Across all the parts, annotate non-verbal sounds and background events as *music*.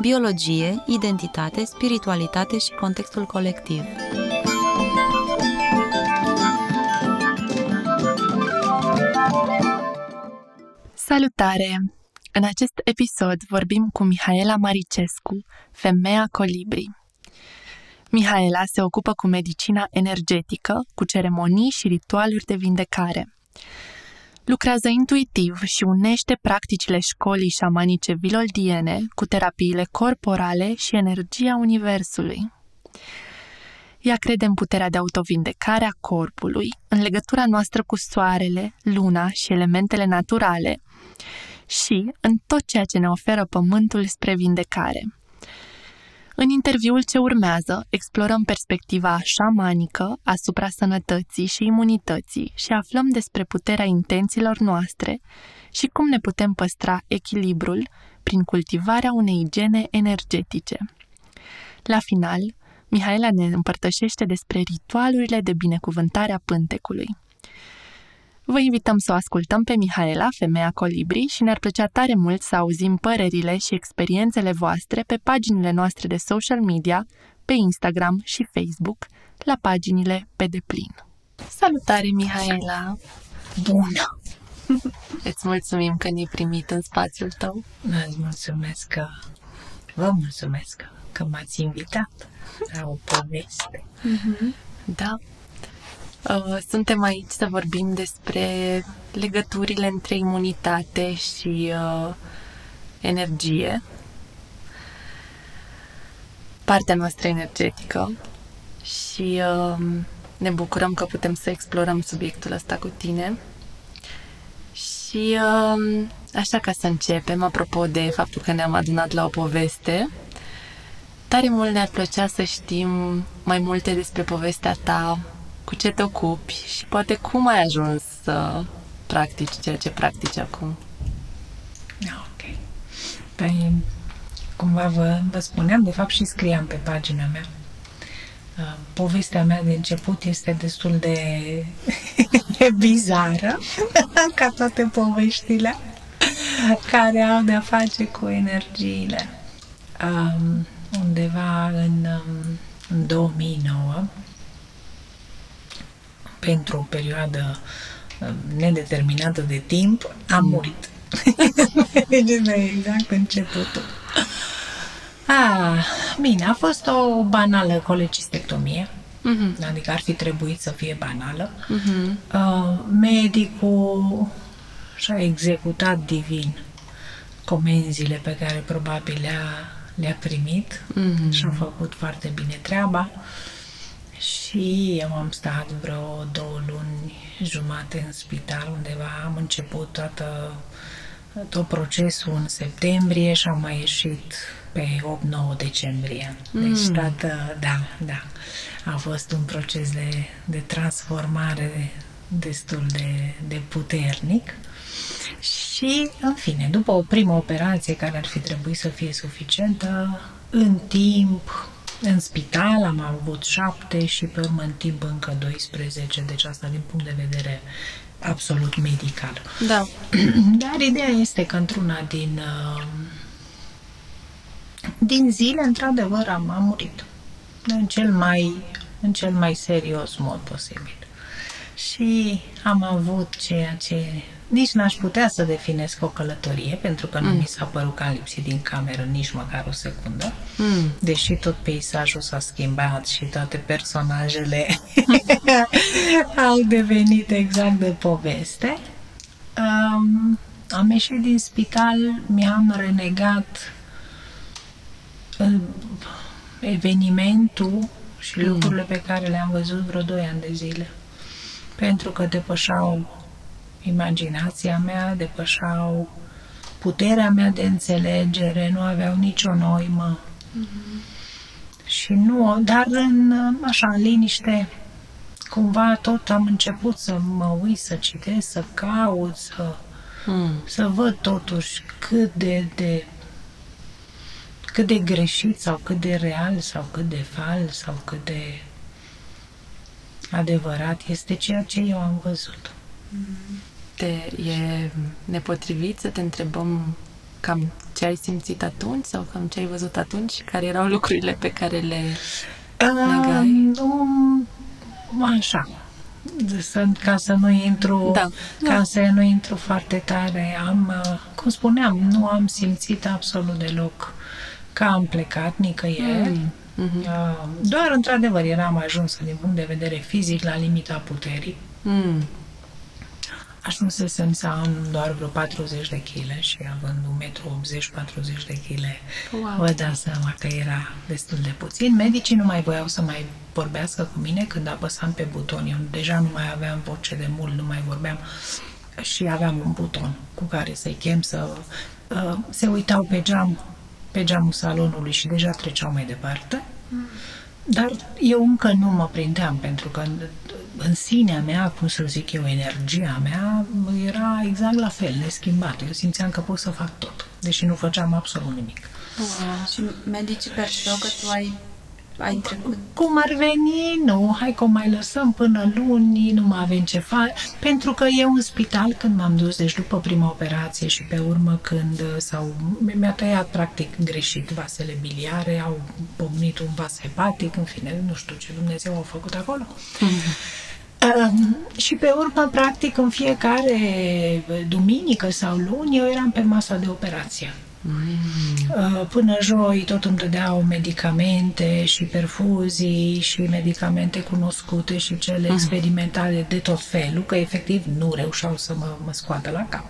biologie, identitate, spiritualitate și contextul colectiv. Salutare! În acest episod vorbim cu Mihaela Maricescu, femeia colibri. Mihaela se ocupă cu medicina energetică, cu ceremonii și ritualuri de vindecare. Lucrează intuitiv și unește practicile școlii șamanice viloldiene cu terapiile corporale și energia universului. Ea crede în puterea de autovindecare a corpului, în legătura noastră cu soarele, luna și elementele naturale și în tot ceea ce ne oferă pământul spre vindecare. În interviul ce urmează, explorăm perspectiva șamanică asupra sănătății și imunității și aflăm despre puterea intențiilor noastre și cum ne putem păstra echilibrul prin cultivarea unei igiene energetice. La final, Mihaela ne împărtășește despre ritualurile de binecuvântare a pântecului. Vă invităm să o ascultăm pe Mihaela, femeia colibri, și ne-ar plăcea tare mult să auzim părerile și experiențele voastre pe paginile noastre de social media, pe Instagram și Facebook, la paginile pe deplin. Salutare, Mihaela! Bună! *laughs* Îți mulțumim că ne-ai primit în spațiul tău. Îți mulțumesc că... Vă mulțumesc că m-ați invitat la o poveste. Mm-hmm. Da. Uh, suntem aici să vorbim despre legăturile între imunitate și uh, energie. Partea noastră energetică și uh, ne bucurăm că putem să explorăm subiectul ăsta cu tine. Și uh, așa ca să începem, apropo de faptul că ne-am adunat la o poveste, tare mult ne-ar plăcea să știm mai multe despre povestea ta, cu ce te ocupi și poate cum ai ajuns să practici ceea ce practici acum. Da, ok. Păi, cumva vă, vă spuneam, de fapt și scriam pe pagina mea. Uh, povestea mea de început este destul de *laughs* bizară, *laughs* ca toate poveștile care au de-a face cu energiile. Um, undeva în, um, în 2009, pentru o perioadă um, nedeterminată de timp, am murit. *laughs* deci exact începutul. Ah, bine, a fost o banală colecistectomie, uh-huh. adică ar fi trebuit să fie banală. Uh-huh. Uh, medicul și-a executat divin comenzile pe care probabil le-a, le-a primit uh-huh. și a făcut foarte bine treaba. Și eu am stat vreo două luni jumate în spital undeva. Am început toată, tot procesul în septembrie și am mai ieșit pe 8-9 decembrie. Deci mm. toată, da, da. A fost un proces de, de transformare destul de, de puternic. Și, în fine, după o primă operație care ar fi trebuit să fie suficientă, în timp, în spital am avut șapte și pe urmă în timp încă 12, deci asta din punct de vedere absolut medical. Da. *clears throat* Dar ideea este că într-una din, uh, din zile, într-adevăr, am, am murit. În cel mai, în cel mai serios mod posibil. Și am avut ceea ce nici n-aș putea să definesc o călătorie, pentru că nu mm. mi s-a părut că am lipsit din cameră nici măcar o secundă, mm. deși tot peisajul s-a schimbat și toate personajele *laughs* au devenit exact de poveste. Um, am ieșit din spital, mi-am renegat uh, evenimentul și mm. lucrurile pe care le-am văzut vreo 2 ani de zile. Pentru că depășau imaginația mea, depășau puterea mea de înțelegere, nu aveau nicio noimă. Mm-hmm. Și nu, dar în, așa, în liniște, cumva tot am început să mă uit, să citesc, să caut, să, mm. să văd totuși cât de, de cât de greșit sau cât de real sau cât de fals sau cât de adevărat este ceea ce eu am văzut. Te, e nepotrivit să te întrebăm cam ce ai simțit atunci sau cam ce ai văzut atunci? Care erau lucrurile pe care le negai? Uh, așa. Sunt, ca să nu intru da. ca da. să nu intru foarte tare am, uh, cum spuneam, nu am simțit absolut deloc că am plecat nicăieri. Mm. Mm-hmm. Doar, într-adevăr, eram ajuns din punct de vedere fizic la limita puterii. Mm. Ajunsesem să am doar vreo 40 de kg și având 1,80 m, 40 de kg, wow. vă dați seama că era destul de puțin. Medicii nu mai voiau să mai vorbească cu mine când apăsam pe buton. Eu deja nu mai aveam voce de mult, nu mai vorbeam și aveam un buton cu care să-i chem să... Uh, se uitau pe geam pe geamul salonului și deja treceau mai departe. Dar eu încă nu mă prindeam, pentru că în, în sinea mea, cum să zic eu, energia mea era exact la fel, neschimbată. Eu simțeam că pot să fac tot, deși nu făceam absolut nimic. Wow. Și medicii percepeau că tu ai ai trecut? Cum ar veni? Nu, hai că o mai lăsăm până luni, nu mai avem ce face. Pentru că eu în spital, când m-am dus, deci după prima operație și pe urmă când sau mi-a tăiat practic greșit vasele biliare, au pomnit un vas hepatic, în fine, nu știu ce Dumnezeu a făcut acolo. Mm-hmm. Um, și pe urmă, practic, în fiecare duminică sau luni, eu eram pe masa de operație. Mm. Până joi tot îmi dădeau medicamente și perfuzii și medicamente cunoscute și cele mm. experimentale de tot felul, că efectiv nu reușeau să mă, mă scoată la cap.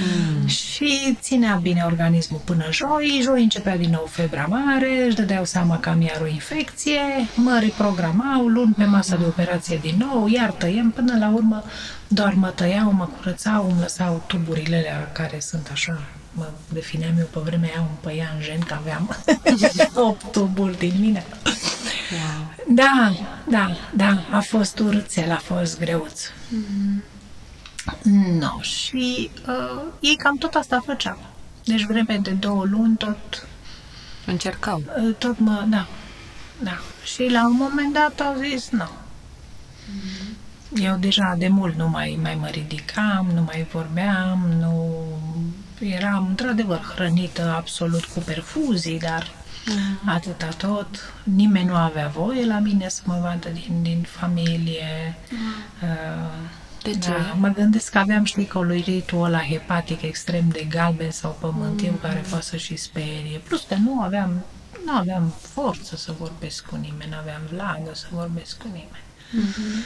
Mm. Și ținea bine organismul până joi, joi începea din nou febra mare, își dădeau seama că am iar o infecție, mă reprogramau, luni pe masă de operație din nou, iar tăiem, până la urmă doar mă tăiau, mă curățau, îmi lăsau tuburile alea care sunt așa mă defineam eu pe vremea aia un păianjen, că aveam *laughs* 8 tuburi din mine. Wow. Da, da, da, a fost urțel, a fost greuț. Mm-hmm. No, și uh, ei cam tot asta făceau. Deci vreme de două luni tot... Încercau. Uh, tot mă, da, da. Și la un moment dat au zis, nu. Mm-hmm. Eu deja de mult nu mai, mai mă ridicam, nu mai vorbeam, nu eram într-adevăr hrănită absolut cu perfuzii, dar mm. atâta tot. Nimeni nu avea voie la mine să mă vadă din, din familie. Mm. Uh, de ce? Da, mă gândesc că aveam, știi, coloritul ăla hepatic extrem de galben sau pământiu mm. care poate să și sperie. Plus că nu aveam, nu aveam forță să vorbesc cu nimeni, nu aveam vlagă să vorbesc cu nimeni. Mm-hmm.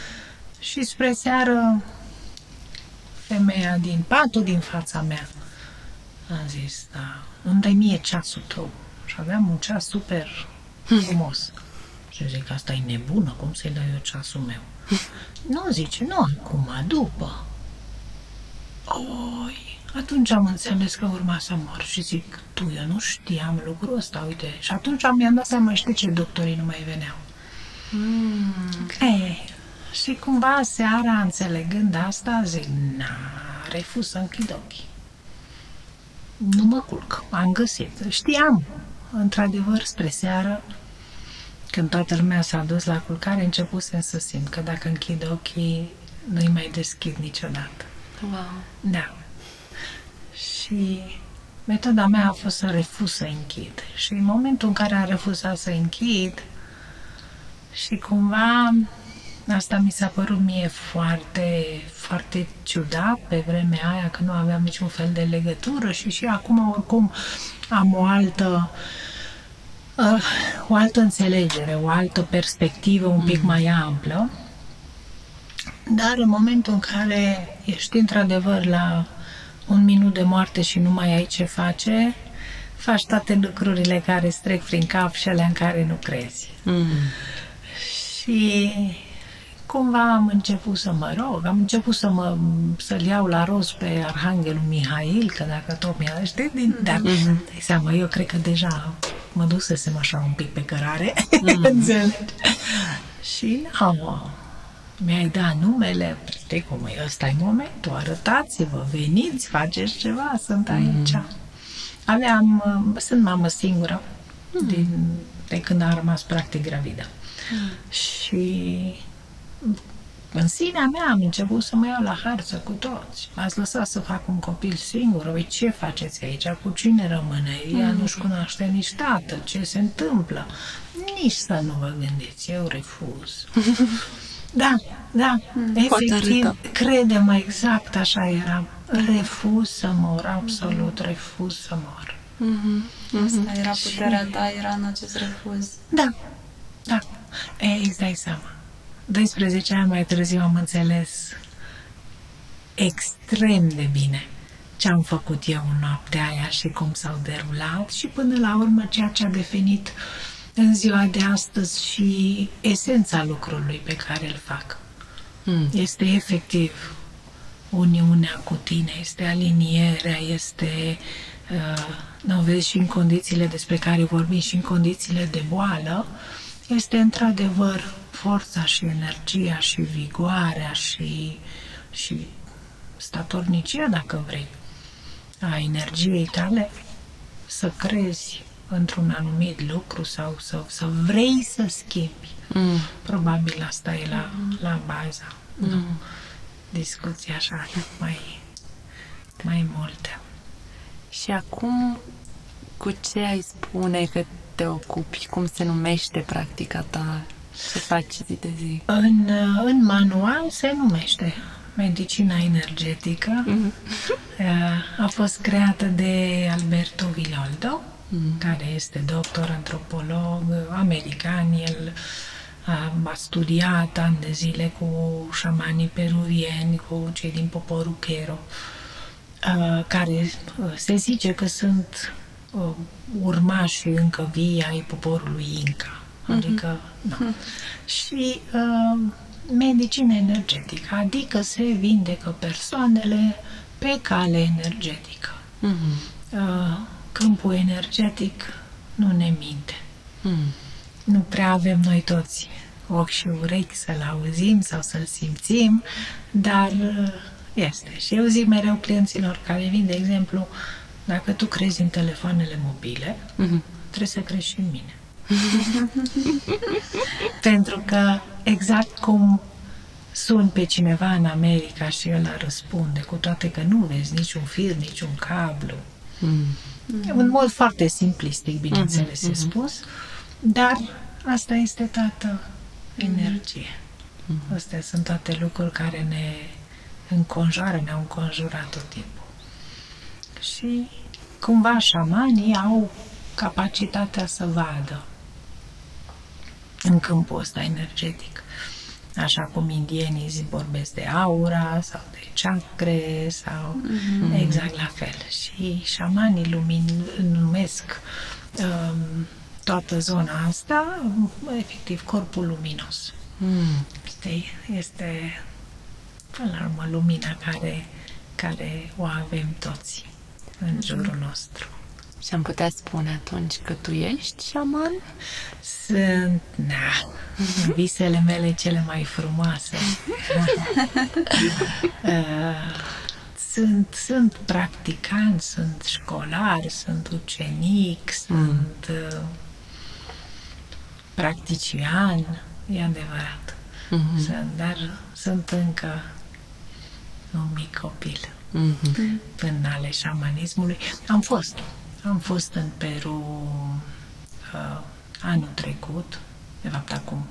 Și spre seară, femeia din patul din fața mea am zis, da, îmi dai mie ceasul tău. Și aveam un ceas super frumos. Și zic, asta e nebună, cum să-i dai eu ceasul meu? nu, zice, nu acum, după. Oi, atunci am înțeles că urma să mor și zic, tu, eu nu știam lucrul ăsta, uite. Și atunci mi-am dat seama, știi ce doctorii nu mai veneau. Mm. E, și cumva seara, înțelegând asta, zic, na, refuz să închid ochii nu mă culc. Am găsit. Știam, într-adevăr, spre seară, când toată lumea s-a dus la culcare, începusem să simt că dacă închid ochii, nu-i mai deschid niciodată. Wow. Da. Și metoda mea a fost să refuz să închid. Și în momentul în care am refuzat să închid și cumva Asta mi s-a părut mie foarte, foarte ciudat pe vremea aia, că nu aveam niciun fel de legătură și și acum oricum am o altă uh, o altă înțelegere, o altă perspectivă un pic mm. mai amplă. Dar în momentul în care ești într-adevăr la un minut de moarte și nu mai ai ce face, faci toate lucrurile care strec prin cap și alea în care nu crezi. Mm. Și cumva am început să mă rog, am început să mă, să-l iau la rost pe Arhanghelul Mihail, că dacă tot mi-a, știi, din, mm-hmm. dar, dai seama, eu cred că deja mă dusesem așa un pic pe cărare, *laughs* mm-hmm. și am, mi-ai dat numele, știi cum e, ăsta e momentul, arătați-vă, veniți, faceți ceva, sunt aici. Mm-hmm. Aveam, sunt mamă singură, mm-hmm. din, de când am rămas practic gravidă. Mm. Și în sinea mea am început să mă iau la harță cu toți. M-ați lăsat să fac un copil singur. Voi ce faceți aici? Cu cine rămâne? Ea mm. nu-și cunoaște nici tatăl. Ce se întâmplă? Nici să nu vă gândiți. Eu refuz. *laughs* da, da. Mm, efectiv, crede-mă, exact așa eram. Refuz să mor, absolut refuz să mor. Mm-hmm. Asta era puterea ta, era în acest refuz. Da, da. E, îți dai seama. 12 ani mai târziu am înțeles extrem de bine ce am făcut eu în noaptea aia și cum s-au derulat și până la urmă ceea ce a definit în ziua de astăzi și esența lucrului pe care îl fac. Mm. Este efectiv uniunea cu tine, este alinierea, este, uh, nu vezi, și în condițiile despre care vorbim, și în condițiile de boală, este într-adevăr forța și energia și vigoarea și, și statornicia, dacă vrei, a energiei tale să crezi într-un anumit lucru sau să, să vrei să schimbi. Mm. Probabil asta e la, la baza. Mm. Nu? Discuția așa mai, mai multe. Și acum, cu ce ai spune că te ocupi? Cum se numește practica ta? Ce faci zi de zi? În, în manual se numește medicina energetică. Mm-hmm. A fost creată de Alberto Villoldo, mm-hmm. care este doctor, antropolog american. El a, a studiat ani de zile cu șamanii peruvieni, cu cei din poporul Quero, care se zice că sunt urmașii încă vii ai poporului Inca. Mhm. Adică, mm-hmm. da. Și uh, medicina energetică, adică se vindecă persoanele pe cale energetică. Mm-hmm. Uh, câmpul energetic nu ne minte. Mm. Nu prea avem noi toți ochi și urechi să-l auzim sau să-l simțim, dar uh, este. Și eu zic mereu clienților care vin, de exemplu, dacă tu crezi în telefoanele mobile, mm-hmm. trebuie să crezi și în mine. *laughs* Pentru că exact cum sun pe cineva în America și el răspunde, cu toate că nu vezi niciun fir, niciun cablu. Mm. În mod foarte simplistic, bineînțeles, mm-hmm. spus, dar asta este toată energie. Mm-hmm. Astea sunt toate lucruri care ne înconjoară, ne-au înconjurat tot timpul. Și cumva șamanii au capacitatea să vadă în câmpul ăsta energetic. Așa cum indienii zi vorbesc de aura sau de chakre sau mm-hmm. exact la fel. Și șamanii lumin, numesc um, toată zona asta, efectiv, corpul luminos. Mm. Este, este, până la urmă, lumina care, care o avem toți în jurul nostru. Și am putea spune atunci că tu ești șaman? Sunt, da, visele mele cele mai frumoase. *laughs* Uh, sunt, sunt practicant, sunt școlar, sunt ucenic, sunt uh, practician, e adevărat. Mm-hmm. Sunt, dar sunt încă un mic copil mm-hmm. până ale șamanismului. Am fost am fost în Peru uh, anul trecut, de fapt acum,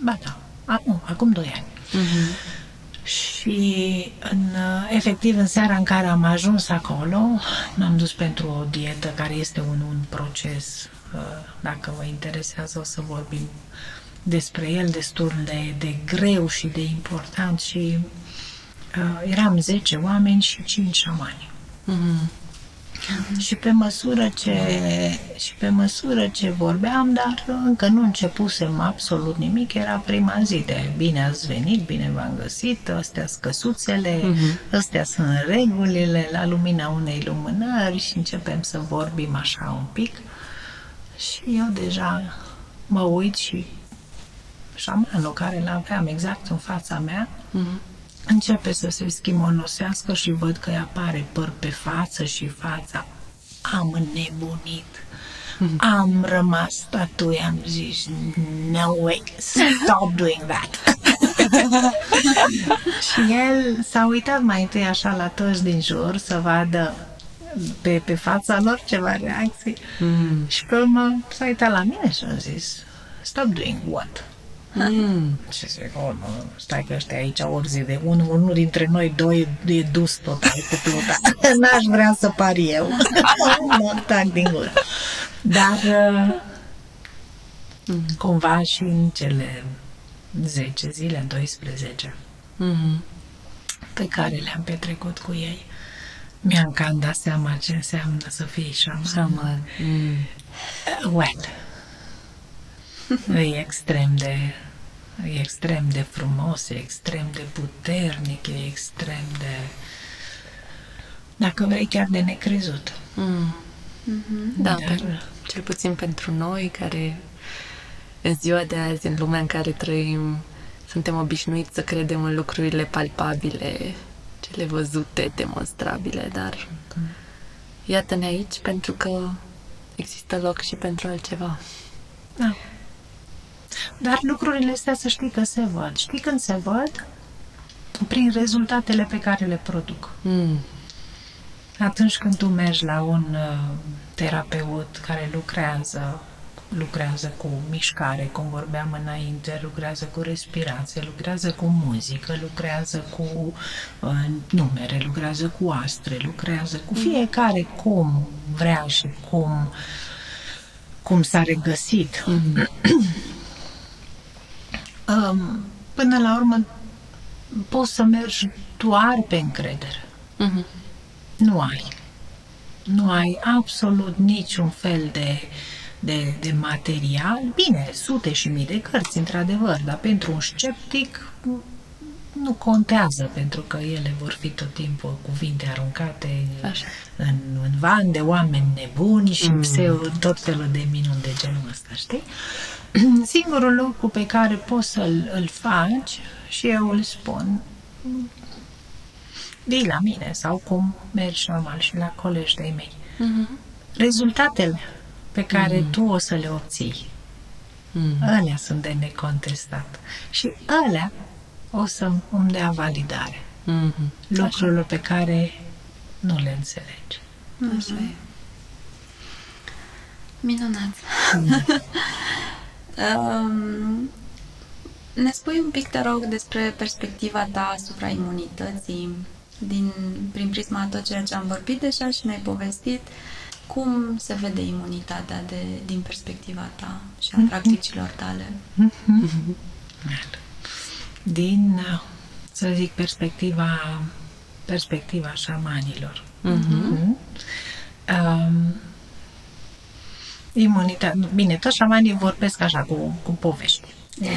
ba da, a, nu, acum doi ani. Uh-huh. Și în, uh, efectiv în seara în care am ajuns acolo, m-am dus pentru o dietă care este un, un proces, uh, dacă vă interesează o să vorbim despre el, destul de, de greu și de important și uh, eram 10 oameni și 5 șamani. Uh-huh Și pe măsură ce și pe măsură ce vorbeam, dar încă nu începusem absolut nimic, era prima zi de bine ați venit, bine v-am găsit, astea sunt căsuțele, uh-huh. astea sunt regulile, la lumina unei lumânări și începem să vorbim așa un pic. Și eu deja mă uit și șamanul care l aveam exact în fața mea, uh-huh începe să se schimonosească și văd că îi apare păr pe față și fața. Am înnebunit. Mm-hmm. Am rămas statui, am zis, no way, stop doing that. *laughs* și el s-a uitat mai întâi așa la toți din jur să vadă pe, pe fața lor ceva reacții. Mm. Și pe urmă s-a uitat la mine și a zis, stop doing what? Mm. Și zic, oh, nu, stai că ăștia aici orzi de unul, unul dintre noi doi e dus total cu pluta. *laughs* N-aș vrea să par eu. *laughs* mă tac din gură. Dar mm. cumva și în cele 10 zile, 12 mm-hmm. pe care le-am petrecut cu ei, mi-am cam dat seama ce înseamnă să fii șaman. Șaman. Mm. Well, e extrem de e extrem de frumos, e extrem de puternic, e extrem de dacă vrei chiar de necrezut. Mm. Mm-hmm. Da, Dar... pe, cel puțin pentru noi care în ziua de azi, în lumea în care trăim, suntem obișnuiți să credem în lucrurile palpabile, cele văzute, demonstrabile, dar mm. iată-ne aici pentru că există loc și pentru altceva. Da. Dar lucrurile astea să știi că se văd. Știi când se văd? Prin rezultatele pe care le produc. Mm. Atunci când tu mergi la un uh, terapeut care lucrează lucrează cu mișcare, cum vorbeam înainte, lucrează cu respirație, lucrează cu muzică, lucrează cu uh, numere, lucrează cu astre, lucrează cu fiecare cum vrea și cum, cum s-a regăsit. Mm. Um, până la urmă poți să mergi doar pe încredere. Uh-huh. Nu ai. Nu ai absolut niciun fel de, de, de material. Bine, sute și mii de cărți, într-adevăr, dar pentru un sceptic nu contează, pentru că ele vor fi tot timpul cuvinte aruncate Așa. În, în van de oameni nebuni și mm. pseu, tot felul de minuni de genul ăsta, știi? *clears throat* Singurul lucru pe care poți să-l îl faci și eu îl spun vii la mine sau cum mergi normal și la colegi de mei. Mm-hmm. Rezultatele pe care mm-hmm. tu o să le obții, mm-hmm. alea sunt de necontestat. Și alea o să îmi dea validare. Mm-hmm. Lucrurile pe care nu le înțelegi. Așa e. Minunat. Mm. *laughs* um, ne spui un pic, te rog, despre perspectiva ta asupra imunității din, prin prisma tot ceea ce am vorbit deja și ne-ai povestit. Cum se vede imunitatea de, din perspectiva ta și a mm-hmm. practicilor tale? Mm-hmm. Din, să zic, perspectiva perspectiva șamanilor. Mm-hmm. Um, imunitatea. Bine, toți șamanii vorbesc așa cu, cu povești.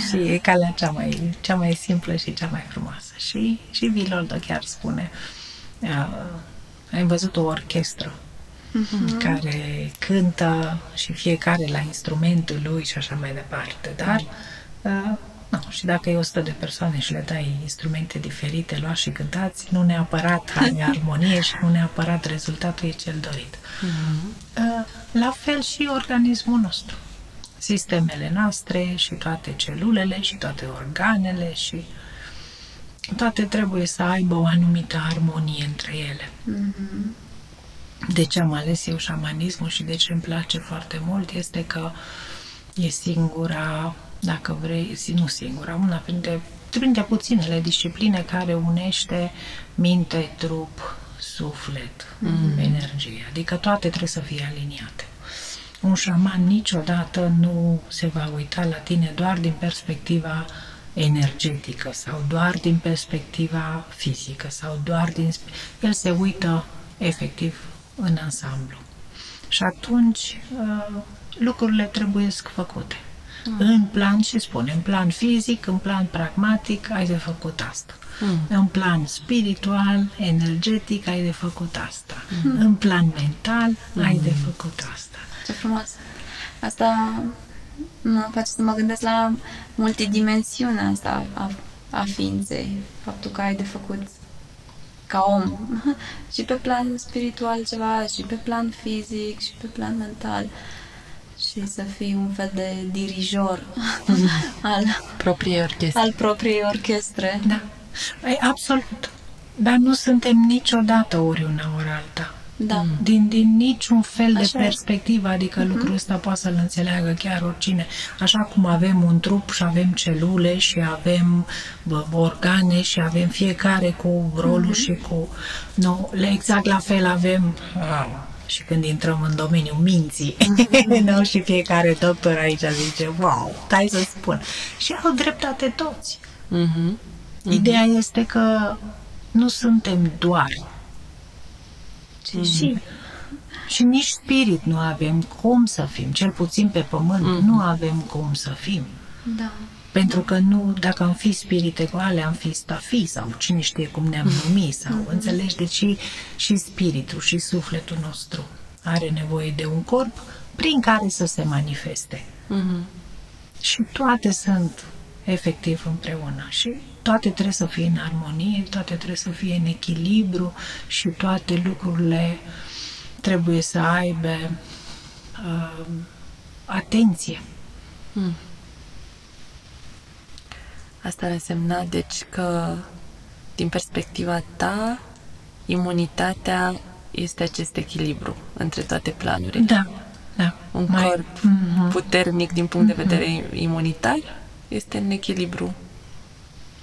Și e calea cea mai, cea mai simplă și cea mai frumoasă. Și, și Viloldo chiar spune uh, ai văzut o orchestră uh-huh. care cântă și fiecare la instrumentul lui și așa mai departe. Dar uh, nu, și dacă e 100 de persoane și le dai instrumente diferite, luați și cântați, nu neapărat ai armonie și nu neapărat rezultatul e cel dorit. Uh-huh. La fel și organismul nostru. Sistemele noastre și toate celulele și toate organele și toate trebuie să aibă o anumită armonie între ele. Uh-huh. De ce am ales eu șamanismul și de ce îmi place foarte mult este că e singura dacă vrei, nu singura, una printre, printre puținele discipline care unește minte, trup, suflet, mm. energie. Adică toate trebuie să fie aliniate. Un șaman niciodată nu se va uita la tine doar din perspectiva energetică sau doar din perspectiva fizică sau doar din... El se uită efectiv în ansamblu. Și atunci uh, lucrurile trebuie făcute. Mm. În plan, ce spune, în plan fizic, în plan pragmatic, ai de făcut asta. Mm. În plan spiritual, energetic, ai de făcut asta. Mm. În plan mental, mm. ai de făcut asta. Ce frumos! Asta mă face să mă gândesc la multidimensiunea asta a, a ființei. Faptul că ai de făcut ca om *laughs* și pe plan spiritual ceva, și pe plan fizic, și pe plan mental și să fii un fel de dirijor *laughs* al propriei orchestre. Al propriei orchestre. Da. E, absolut. Dar nu suntem niciodată ori una, ori alta. Da. Mm. Din, din niciun fel Așa de perspectivă, adică uh-huh. lucrul ăsta poate să-l înțeleagă chiar oricine. Așa cum avem un trup și avem celule și avem bă, organe și avem fiecare cu rolul uh-huh. și cu... Nu, exact la fel avem... Uh, și când intrăm în domeniul minții, uh-huh. *laughs* nu? și fiecare doctor aici zice, wow, stai să spun. Și au dreptate toți. Uh-huh. Uh-huh. Ideea este că nu suntem doar ci mm-hmm. și și nici spirit nu avem cum să fim, cel puțin pe pământ mm-hmm. nu avem cum să fim. Da. Pentru că nu, dacă am fi spirite goale, am fi stafi sau cine știe cum ne-am mm-hmm. numit sau, mm-hmm. înțelegi, deci și, și spiritul și sufletul nostru are nevoie de un corp prin care să se manifeste. Mm-hmm. Și toate sunt efectiv împreună și toate trebuie să fie în armonie, toate trebuie să fie în echilibru și toate lucrurile trebuie să aibă uh, atenție. Hmm. Asta ar însemna, deci, că din perspectiva ta, imunitatea este acest echilibru între toate planurile. Da, da. Un Mai... corp mm-hmm. puternic din punct mm-hmm. de vedere imunitar este în echilibru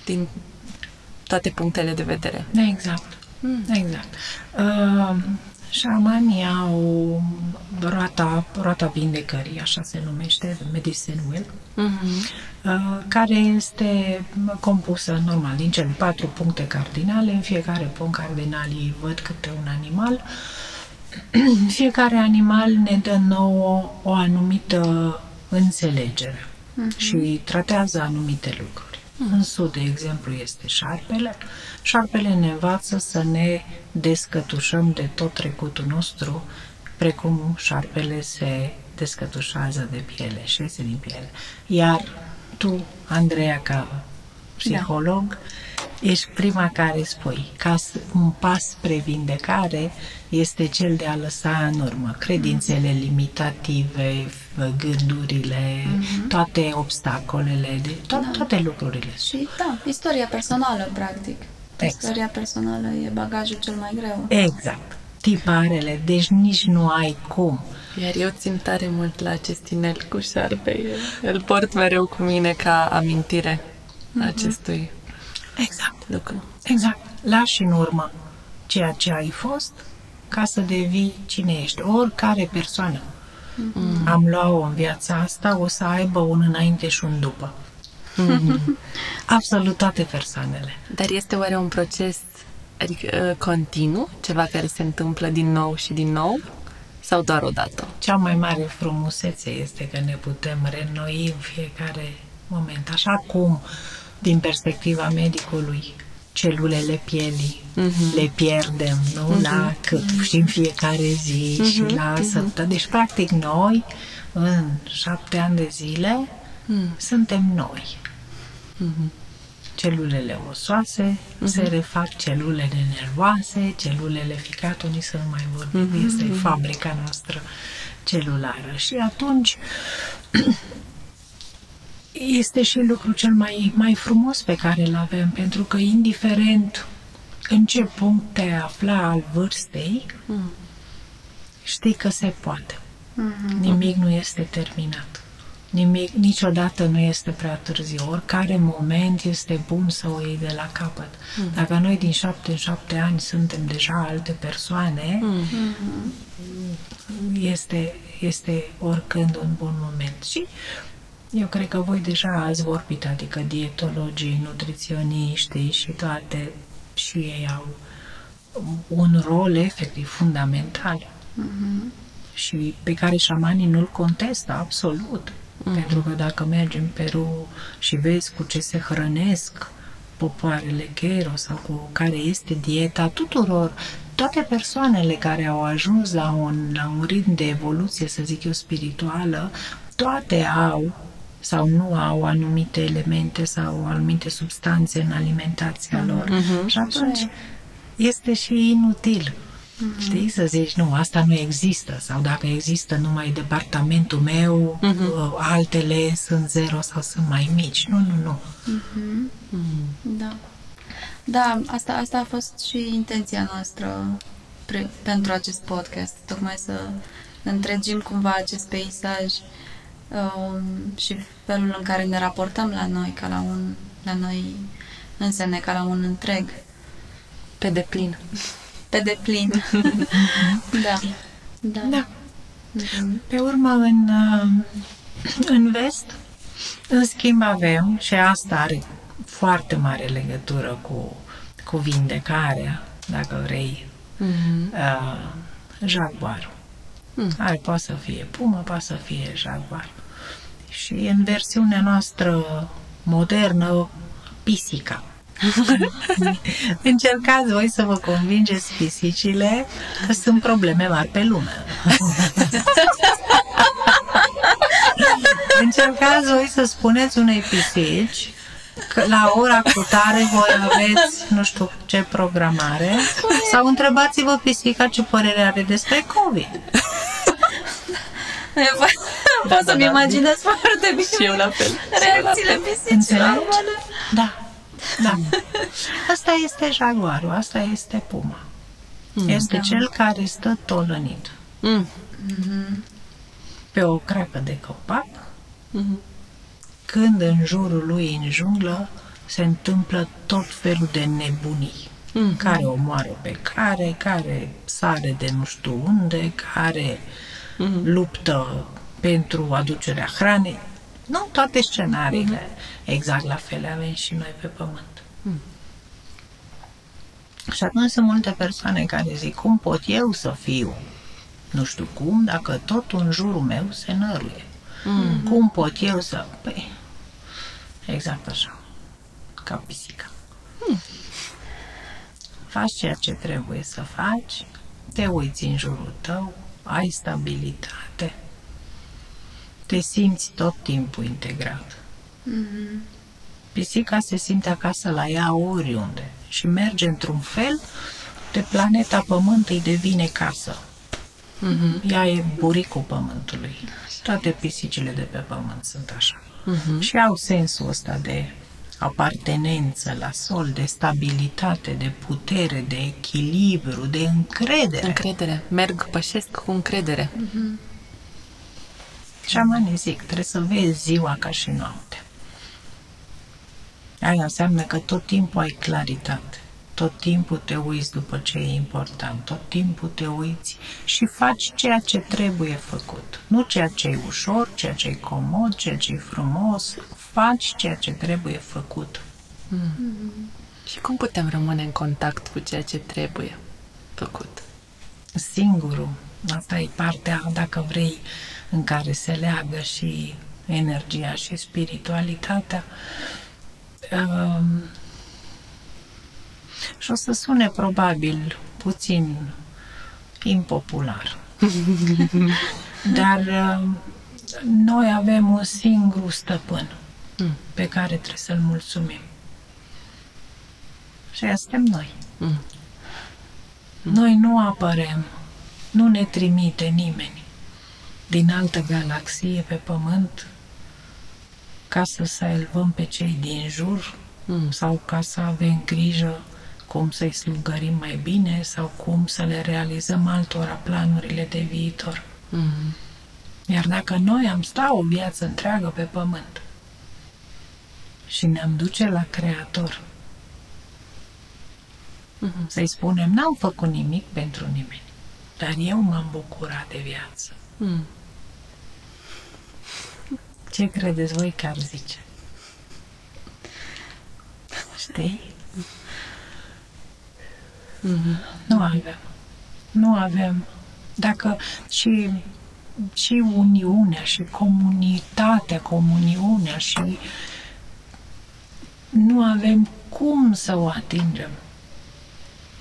din toate punctele de vedere. Exact. Mm. Exact. Uh, șamanii au roata, roata vindecării, așa se numește, Medicine Wheel, mm-hmm. Uh, care este compusă normal din cele patru puncte cardinale. În fiecare punct cardinal ei văd câte un animal. *clears throat* fiecare animal ne dă nouă o anumită înțelegere mm-hmm. și tratează anumite lucruri. În sud, de exemplu, este șarpele. Șarpele ne învață să ne descătușăm de tot trecutul nostru, precum șarpele se descătușează de piele și iese din piele. Iar tu, Andreea, ca psiholog, da ești prima care spui că un pas spre vindecare este cel de a lăsa în urmă credințele limitative, gândurile, mm-hmm. toate obstacolele, de, to- da. toate lucrurile. Și da, istoria personală, practic. Exact. Istoria personală e bagajul cel mai greu. Exact. Tiparele, deci nici nu ai cum. Iar eu țin tare mult la acest inel cu șarpe. Îl port mereu cu mine ca amintire mm-hmm. acestui Exact. lucru. Exact. Lași în urmă ceea ce ai fost ca să devii cine ești. Oricare persoană mm. am luat-o în viața asta, o să aibă un înainte și un după. Mm. *laughs* Absolut toate persoanele. Dar este oare un proces adică, uh, continuu? Ceva care se întâmplă din nou și din nou? Sau doar o dată? Cea mai mare frumusețe este că ne putem reînnoi în fiecare moment. Așa cum din perspectiva medicului, celulele pielii uh-huh. le pierdem, nu? Uh-huh. La cât și în fiecare zi uh-huh. și la uh-huh. săptămână. Deci, practic, noi, în șapte ani de zile, uh-huh. suntem noi. Uh-huh. Celulele osoase uh-huh. se refac, celulele nervoase, celulele ficate, unii să nu mai vorbim, uh-huh. este fabrica noastră celulară. Și atunci *clears throat* este și lucrul cel mai, mai frumos pe care îl avem, pentru că indiferent în ce punct te afla al vârstei, mm. știi că se poate. Mm-hmm. Nimic nu este terminat. Nimic, niciodată nu este prea târziu. Oricare moment este bun să o iei de la capăt. Mm. Dacă noi din șapte în șapte ani suntem deja alte persoane, mm-hmm. este, este oricând un bun moment. Și eu cred că voi deja ați vorbit, adică dietologii, nutriționiștii și toate, și ei au un rol efectiv fundamental uh-huh. și pe care șamanii nu-l contestă absolut. Uh-huh. Pentru că dacă mergi în Peru și vezi cu ce se hrănesc popoarele Gero sau cu care este dieta tuturor, toate persoanele care au ajuns la un, la un ritm de evoluție, să zic eu, spirituală, toate au sau nu au anumite elemente sau anumite substanțe în alimentația lor. Uh-huh. Și atunci este și inutil. Uh-huh. Știi? Să zici, nu, asta nu există. Sau dacă există numai departamentul meu, uh-huh. altele sunt zero sau sunt mai mici. Nu, nu, nu. Uh-huh. Uh-huh. Da. Da, asta, asta a fost și intenția noastră pre, pentru acest podcast. Tocmai să întregim cumva acest peisaj um, și felul în care ne raportăm la noi, ca la un, la noi însemne, ca la un întreg. Pe deplin. Pe deplin. *laughs* da. Da. da. Mm-hmm. Pe urmă, în, uh, în vest, în schimb, avem, și asta are foarte mare legătură cu, cu vindecarea, dacă vrei, mm-hmm. uh, jaguarul. Mm. Care poate să fie pumă, poate să fie jaguar. Și în versiunea noastră modernă, pisica. *laughs* Încercați voi să vă convingeți pisicile că sunt probleme mari pe lume. *laughs* Încercați voi să spuneți unei pisici că la ora cu tare voi aveți nu știu ce programare sau întrebați-vă pisica ce părere are despre COVID. *laughs* Pot să-mi da, da, imaginez foarte bine și eu la fel. Reacțiile pisicilor. Da. Da. Asta este jaguarul, asta este puma. Mm, este da. cel care stă tolănit. Mm. Mm-hmm. Pe o cracă de copac, mm-hmm. când în jurul lui, în junglă, se întâmplă tot felul de nebunii. Mm-hmm. Care omoară pe care, care sare de nu știu unde, care mm-hmm. luptă pentru aducerea hranei. Nu toate scenariile. Mm-hmm. Exact la fel avem și noi pe pământ. Mm. Și atunci sunt multe persoane care zic, cum pot eu să fiu? Nu știu cum, dacă tot în jurul meu se năruie. Mm-hmm. Cum pot eu să... Păi, exact așa. Ca pisica. Mm. Faci ceea ce trebuie să faci, te uiți în jurul tău, ai stabilitate, te simți tot timpul integrat. Mm-hmm. Pisica se simte acasă la ea oriunde și merge într-un fel de planeta Pământ îi devine casă. Mm-hmm. Ea e buricul Pământului. Toate pisicile de pe Pământ sunt așa. Mm-hmm. Și au sensul ăsta de apartenență la sol, de stabilitate, de putere, de echilibru, de încredere. Încredere. Merg, pășesc cu încredere. Mm-hmm. Șamanii zic, trebuie să vezi ziua ca și noapte. Aia înseamnă că tot timpul ai claritate. Tot timpul te uiți după ce e important, tot timpul te uiți și faci ceea ce trebuie făcut. Nu ceea ce e ușor, ceea ce e comod, ceea ce e frumos, faci ceea ce trebuie făcut. Mm. Mm-hmm. Și cum putem rămâne în contact cu ceea ce trebuie făcut? Singurul. Asta e partea, dacă vrei, în care se leagă și energia și spiritualitatea. Um, și o să sune probabil puțin impopular. *laughs* Dar um, noi avem un singur stăpân mm. pe care trebuie să-l mulțumim. Și aia suntem noi. Mm. Noi nu apărem, nu ne trimite nimeni din altă galaxie pe Pământ ca să salvăm pe cei din jur mm. sau ca să avem grijă cum să-i slugărim mai bine sau cum să le realizăm altora planurile de viitor. Mm. Iar dacă noi am sta o viață întreagă pe Pământ și ne-am duce la Creator, mm-hmm. să-i spunem, n-am făcut nimic pentru nimeni, dar eu m-am bucurat de viață. Mm. Ce credeți voi că ar zice? Știi? Mm-hmm. Nu avem. Nu avem. Dacă și, și uniunea și comunitatea, comuniunea și nu avem cum să o atingem.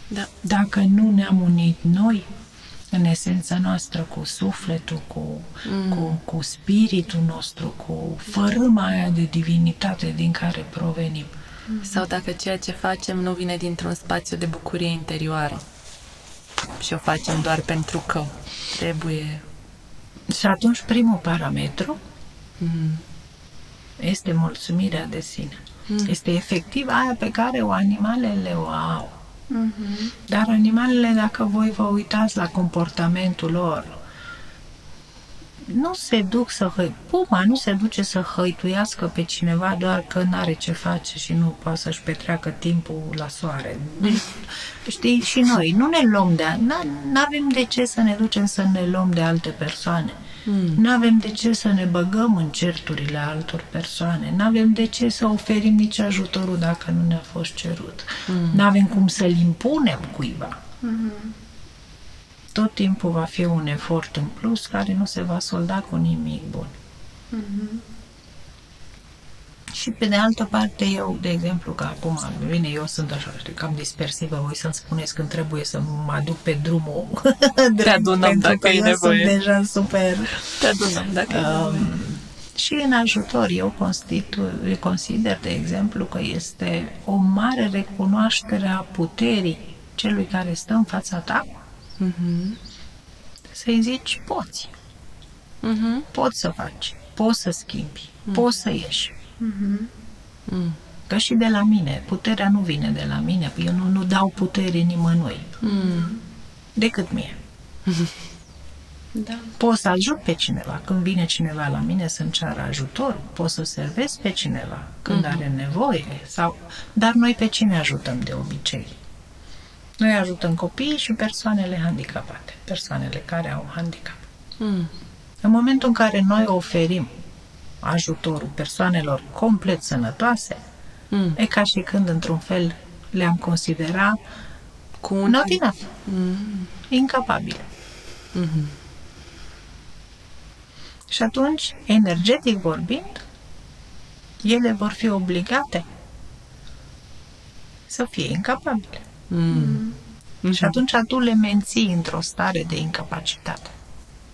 Da. Dacă nu ne-am unit noi, în esența noastră, cu sufletul, cu, mm. cu, cu spiritul nostru, cu fărâma aia de divinitate din care provenim. Sau dacă ceea ce facem nu vine dintr-un spațiu de bucurie interioară și o facem doar pentru că trebuie. Și atunci primul parametru mm. este mulțumirea de sine. Mm. Este efectiv aia pe care o animalele o au. Mm-hmm. Dar animalele, dacă voi vă uitați la comportamentul lor, nu se duc să hăi... Puma nu se duce să hăituiască pe cineva doar că nu are ce face și nu poate să-și petreacă timpul la soare. *laughs* Știi, și noi nu ne luăm de... Nu avem de ce să ne ducem să ne luăm de alte persoane. Mm. Nu avem de ce să ne băgăm în certurile altor persoane. Nu avem de ce să oferim nici ajutorul dacă nu ne-a fost cerut. Mm. Nu avem cum să-l impunem cuiva. Mm-hmm. Tot timpul va fi un efort în plus care nu se va solda cu nimic bun. Mm-hmm. Și pe de altă parte, eu, de exemplu, că acum, bine, eu sunt așa, știi, cam dispersivă, voi să-mi spuneți când trebuie să mă aduc pe drumul Te adunăm *laughs* dacă e nevoie. sunt deja super... Te adunăm dacă um, e Și în ajutor, eu constitu, consider, de exemplu, că este o mare recunoaștere a puterii celui care stă în fața ta, mm-hmm. să-i zici, poți. Mm-hmm. Poți să faci, poți să schimbi, mm-hmm. poți să ieși. Mm-hmm. Mm. Că și de la mine, puterea nu vine de la mine, eu nu, nu dau putere nimănui, mm. decât mie. *laughs* Da. Pot să ajut pe cineva. Când vine cineva la mine să-mi ceară ajutor, pot să servesc pe cineva când mm-hmm. are nevoie. Sau... Dar noi pe cine ajutăm de obicei? Noi ajutăm copiii și persoanele handicapate, persoanele care au handicap. Mm. În momentul în care noi oferim ajutorul persoanelor complet sănătoase, mm. e ca și când, într-un fel, le-am considera cu un not enough, mm. incapabile. Mm-hmm. Și atunci, energetic vorbind, ele vor fi obligate să fie incapabile. Mm. Mm-hmm. Și atunci tu le menții într-o stare de incapacitate.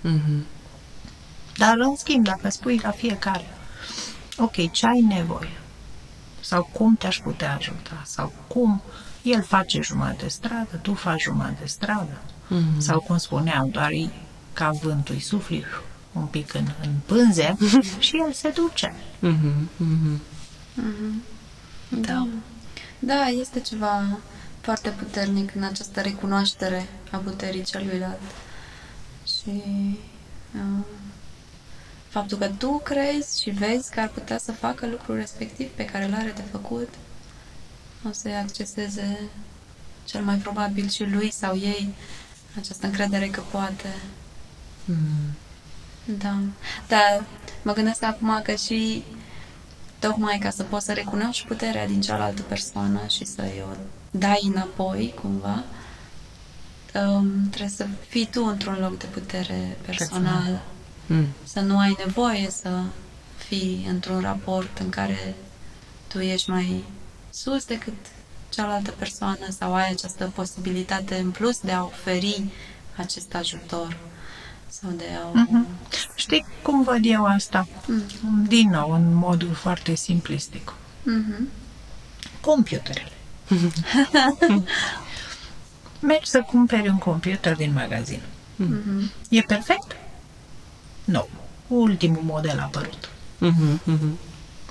Mm-hmm. Dar, în schimb, dacă spui la fiecare, ok, ce ai nevoie? Sau cum te-aș putea ajuta? Sau cum el face jumătate de stradă, tu faci jumătate de stradă? Mm-hmm. Sau cum spuneam, doar e ca vântul îi sufli un pic în, în pânze *laughs* și el se duce. Mm-hmm. Mm-hmm. Mm-hmm. Da. Da, este ceva foarte puternic în această recunoaștere a puterii celuilalt. Și uh, faptul că tu crezi și vezi că ar putea să facă lucrul respectiv pe care l-are de făcut, o să-i acceseze cel mai probabil și lui sau ei această încredere că poate. Mm. Da. Dar mă gândesc acum că și tocmai ca să poți să recunoști puterea din cealaltă persoană și să-i o dai înapoi, cumva, um, trebuie să fii tu într-un loc de putere personală. Personal. Mm. Să nu ai nevoie să fii într-un raport în care tu ești mai sus decât cealaltă persoană sau ai această posibilitate în plus de a oferi acest ajutor sau de a... Mm-hmm. Știi cum văd eu asta? Mm. Din nou, în modul foarte simplistic. Mm-hmm. Computerele. *laughs* Mergi să cumperi un computer din magazin. Mm-hmm. E perfect? Nou. Ultimul model apărut. Uh-huh, uh-huh.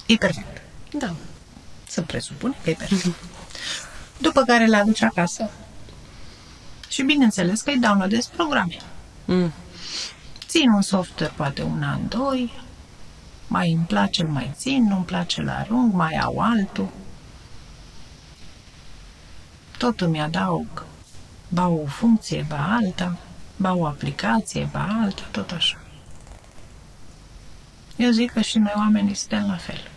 E perfect. Da. Să presupune că e perfect. Uh-huh. După care le aduci acasă. Și bineînțeles că îi downloadezi programe. Mm. Țin un software poate un an, doi, mai îmi place, îl mai țin, nu îmi place, la arunc, mai au altul. Tot îmi adaug, ba o funcție, ba alta, ba o aplicație, ba alta, tot așa. Eu zic că și noi oamenii suntem la fel.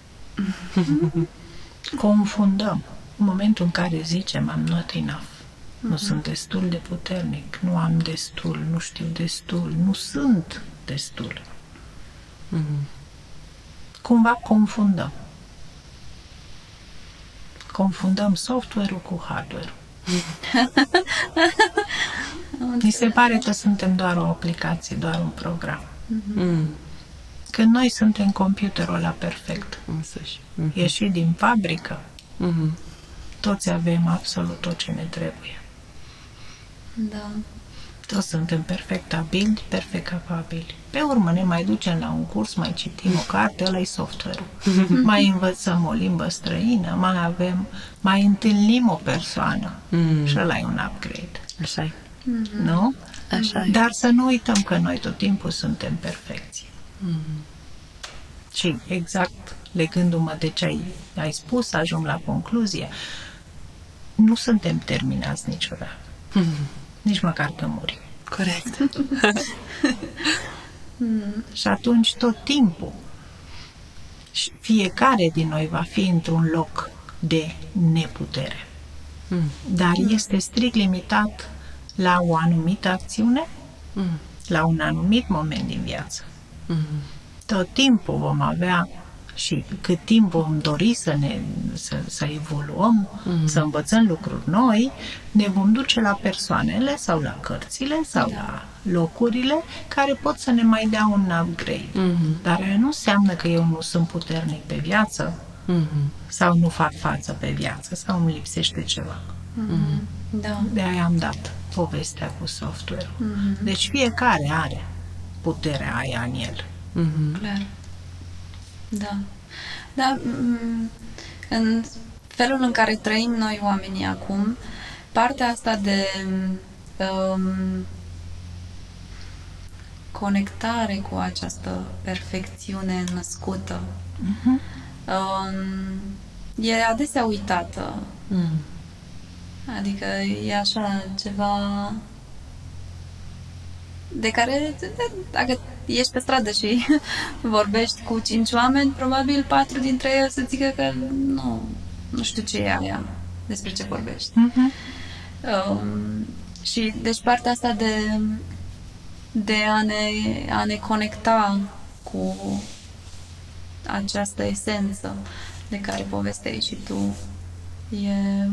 *laughs* Confundăm. În momentul în care zicem I'm not enough, Nu sunt destul de puternic, nu am destul, nu știu destul, nu sunt destul. Cumva confundăm. Confundăm software-ul cu hardware-ul. *laughs* Mi se pare că suntem doar o aplicație, doar un program. Mm. Când noi suntem computerul ăla perfect, Însăși. Mm. ieșit din fabrică, Mm. toți avem absolut tot ce ne trebuie. Da. Toți suntem perfect abili, perfect capabili. Pe urmă ne mai ducem la un curs, mai citim o carte, ăla e software-ul. mai învățăm o limbă străină, mai avem, mai întâlnim o persoană. Mm. Și ăla e un upgrade. Așa e. Nu? Așa e. Dar să nu uităm că noi tot timpul suntem perfecți. Și exact legându-mă de ce ai, ai spus, ajung la concluzie, nu suntem terminați niciodată. Nici măcar că murim. Corect. *laughs* Și atunci tot timpul și fiecare din noi va fi într-un loc de neputere. Mm. Dar este strict limitat la o anumită acțiune, Mm. la un anumit moment din viață. Mm. Tot timpul vom avea și cât timp vom dori să ne să, să evoluăm, mm. să învățăm lucruri noi, ne vom duce la persoanele sau la cărțile sau la locurile care pot să ne mai dea un upgrade. Mm. Dar aia nu înseamnă că eu nu sunt puternic pe viață Mm. sau nu fac față pe viață sau îmi lipsește ceva. Da. De aia am dat povestea cu software-ul. Deci fiecare are puterea aia în el. Mm. Clar. Da. Da, m- în felul în care trăim noi oamenii acum, partea asta de um, conectare cu această perfecțiune născută Mhm. um, e adesea uitată. Mm. Adică e așa ceva de care dacă ești pe stradă și *laughs* vorbești cu cinci oameni, probabil patru dintre ei o să zică că nu, nu știu ce e aia, despre ce vorbești. Mhm. Um, și deci partea asta de, de a, ne, a ne conecta cu această esență de care povesteai și tu e,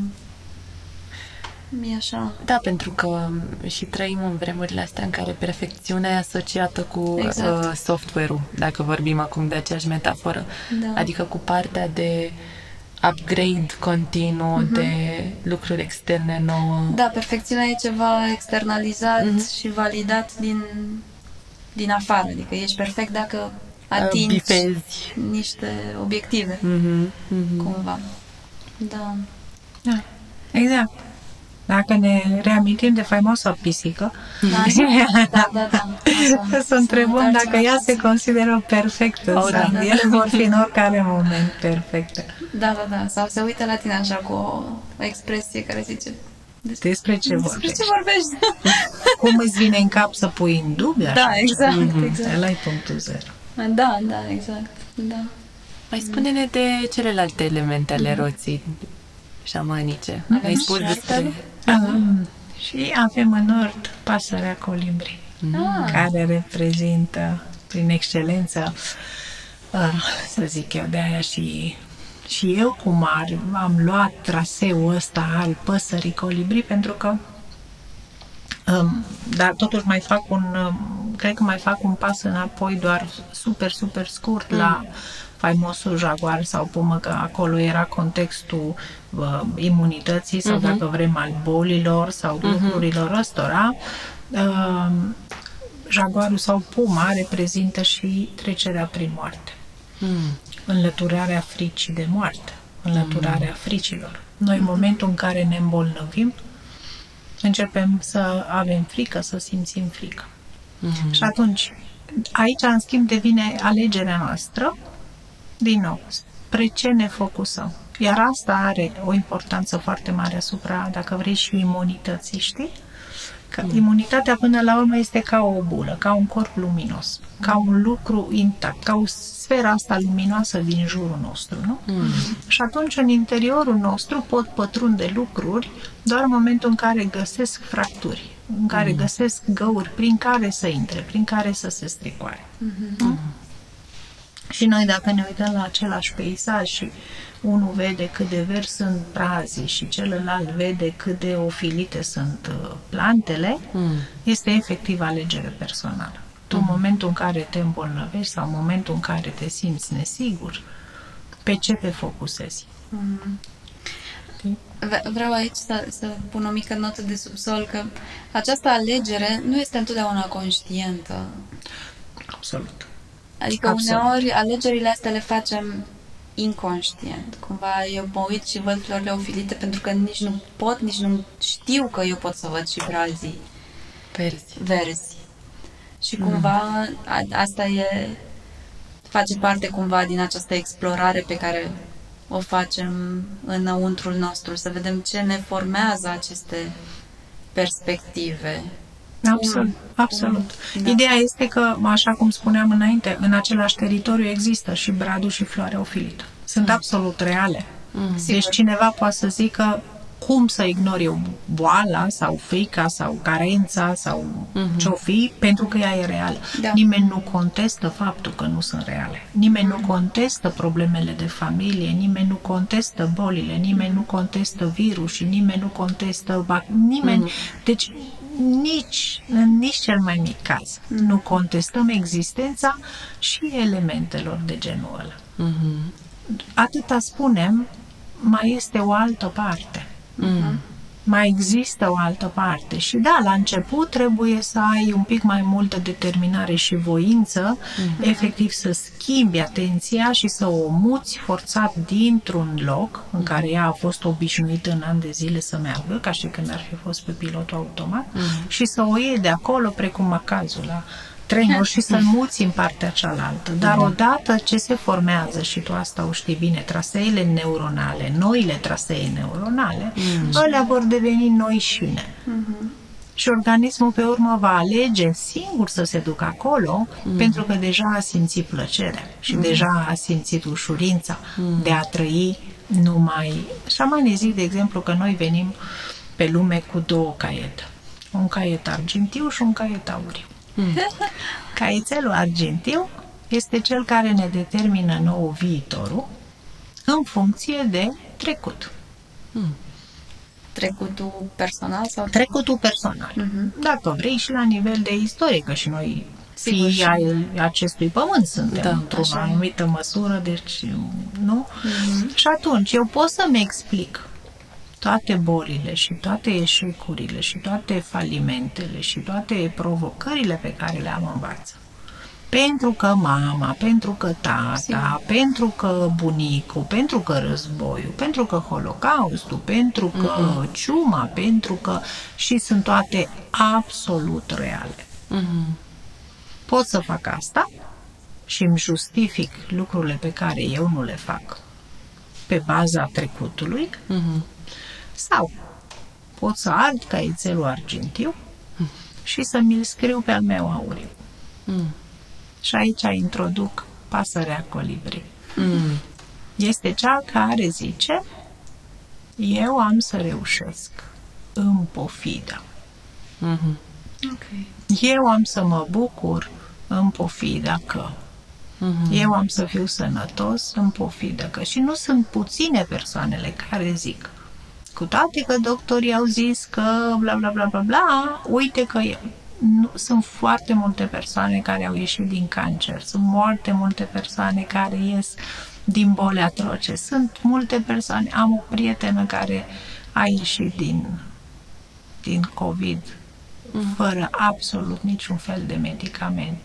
e așa. Da, pentru că și trăim în vremurile astea în care perfecțiunea e asociată cu Exact. uh, software-ul, dacă vorbim acum de aceeași metaforă. Da. Adică cu partea de upgrade continuu, de lucruri externe nouă. Da, perfecțiunea e ceva externalizat și validat din, din afară. Adică ești perfect dacă atingi bifezi. niște obiective, Mhm, mhm. cumva. Da. Da, exact. Dacă ne reamintim de faimoasa pisică, Așa, *laughs* da, da, da. Așa. să întrebăm Să dacă ea se consideră perfectă Oh, sau da, da. ele vor fi în oricare moment perfecte. Da, da, da. Sau se uită la tine așa cu o, o expresie care zice despre, Despre ce despre vorbești? ce vorbești? *laughs* Cum îți vine în cap să pui în dubiu așa? da, exact, Mhm. exact. Ăla e punctul zero. Da, da, exact. Da. Mai spune-ne de celelalte elemente ale roții șamanice. Avem Ai spus și despre... altele? Um, și avem în nord pasărea colibri, Ah, care reprezintă prin excelență, uh, să zic eu, de aia și, și eu cum ar, am luat traseul ăsta al păsării colibri pentru că Um, dar totuși mai fac un, um, cred că mai fac un pas înapoi doar super, super scurt mm. la faimosul jaguar sau pumă, că acolo era contextul uh, imunității sau, uh-huh. dacă vrem, al bolilor sau uh-huh. lucrurilor ăstora. Uh, jaguarul sau puma reprezintă și trecerea prin moarte. Mm. Înlăturarea fricii de moarte, înlăturarea fricilor. Noi, în momentul în care ne îmbolnăvim, începem să avem frică, să simțim frică. Mhm. Și atunci, aici, în schimb, devine alegerea noastră, din nou, spre ce ne focusăm. Iar asta are o importanță foarte mare asupra, dacă vrei, și imunității, știi? Că mm. imunitatea până la urmă este ca o bulă, ca un corp luminos, ca un lucru intact, ca o sfera asta luminoasă din jurul nostru, nu? Mm. Și atunci în interiorul nostru pot pătrunde lucruri doar în momentul în care găsesc fracturi, în care mm. găsesc găuri prin care să intre, prin care să se strecoare. Mm-hmm. Mm? Și noi dacă ne uităm la același peisaj și unul vede cât de verzi sunt brazii și celălalt vede cât de ofilite sunt uh, plantele, mm. este efectiv alegere personală. Tu, în mm. momentul în care te îmbolnăvești sau în momentul în care te simți nesigur, pe ce te focusezi? Mm. Vreau aici să, să pun o mică notă de subsol că această alegere nu este întotdeauna conștientă. Absolut. Adică Absolut. uneori alegerile astea le facem inconștient. Cumva eu mă uit și văd florile ofilite pentru că nici nu pot, nici nu știu că eu pot să văd și brazii verzi. verzi. Și cumva a, asta e face parte cumva din această explorare pe care o facem înăuntrul nostru, să vedem ce ne formează aceste perspective. Absolut, absolut. Da. Ideea este că, așa cum spuneam înainte, în același teritoriu există și bradul și floarea ofilită. Sunt mm. absolut reale. Mm. Deci cineva poate să zică cum să ignori eu boala sau frica sau carența sau mm-hmm. ce-o fi, pentru că ea e reală. Da. Nimeni nu contestă faptul că nu sunt reale. Nimeni mm-hmm. nu contestă problemele de familie, nimeni nu contestă bolile, nimeni nu contestă virusii, nimeni nu contestă... Nimeni... Mm-hmm. Deci nici, în nici cel mai mic caz mm-hmm. nu contestăm existența și elementelor de genul ăla. Mm-hmm. Atâta spunem, mai este o altă parte. Mm. Mai există o altă parte și da, la început trebuie să ai un pic mai multă determinare și voință, mm-hmm. efectiv să schimbi atenția și să o muți forțat dintr-un loc în care ea a fost obișnuită în ani de zile să meargă, ca și când ar fi fost pe pilotul automat, mm-hmm. și să o iei de acolo, precum macazul la trenuri și să-l muți în partea cealaltă. Dar odată ce se formează, și tu asta o știi bine, traseele neuronale, noile trasee neuronale, mm. alea vor deveni noi șine. Mm-hmm. Și organismul pe urmă va alege singur să se ducă acolo, mm. pentru că deja a simțit plăcere și mm. deja a simțit ușurința mm. de a trăi numai... Șamanii zic, de exemplu, că noi venim pe lume cu două caiete. Un caiet argintiu și un caiet auriu. *laughs* Mm. Caietelul argintiu este cel care ne determină nou viitorul în funcție de trecut. Mm. Trecutul personal sau? Trecutul personal. Mm-hmm. Dacă vrei și la nivel de istorie, că și noi fii ai acestui pământ suntem da, într-o așa. anumită măsură, deci nu? Mm-hmm. Și atunci eu pot să-mi explic toate bolile și toate eșecurile și toate falimentele și toate provocările pe care le am în viață. Pentru că mama, pentru că tata, Sim. pentru că bunicul, pentru că războiul, pentru că holocaustul, pentru că mm-hmm. ciuma, pentru că... și sunt toate absolut reale. Mm-hmm. Pot să fac asta și îmi justific lucrurile pe care eu nu le fac pe baza trecutului mm-hmm sau pot să ard caietelul argintiu mm. și să mi-l scriu pe al meu auriu. Mm. Și aici introduc pasărea colibri. Mm. Este cea care zice eu am să reușesc în pofida. Mm-hmm. Okay. Eu am să mă bucur în pofida că Mm-hmm. Eu am să fiu sănătos în pofidă că și nu sunt puține persoanele care zic cu toate că doctorii au zis că bla bla bla bla bla, uite că e, nu, sunt foarte multe persoane care au ieșit din cancer, sunt foarte multe persoane care ies din boli atroce, sunt multe persoane, am o prietenă care a ieșit din, din COVID fără absolut niciun fel de medicament.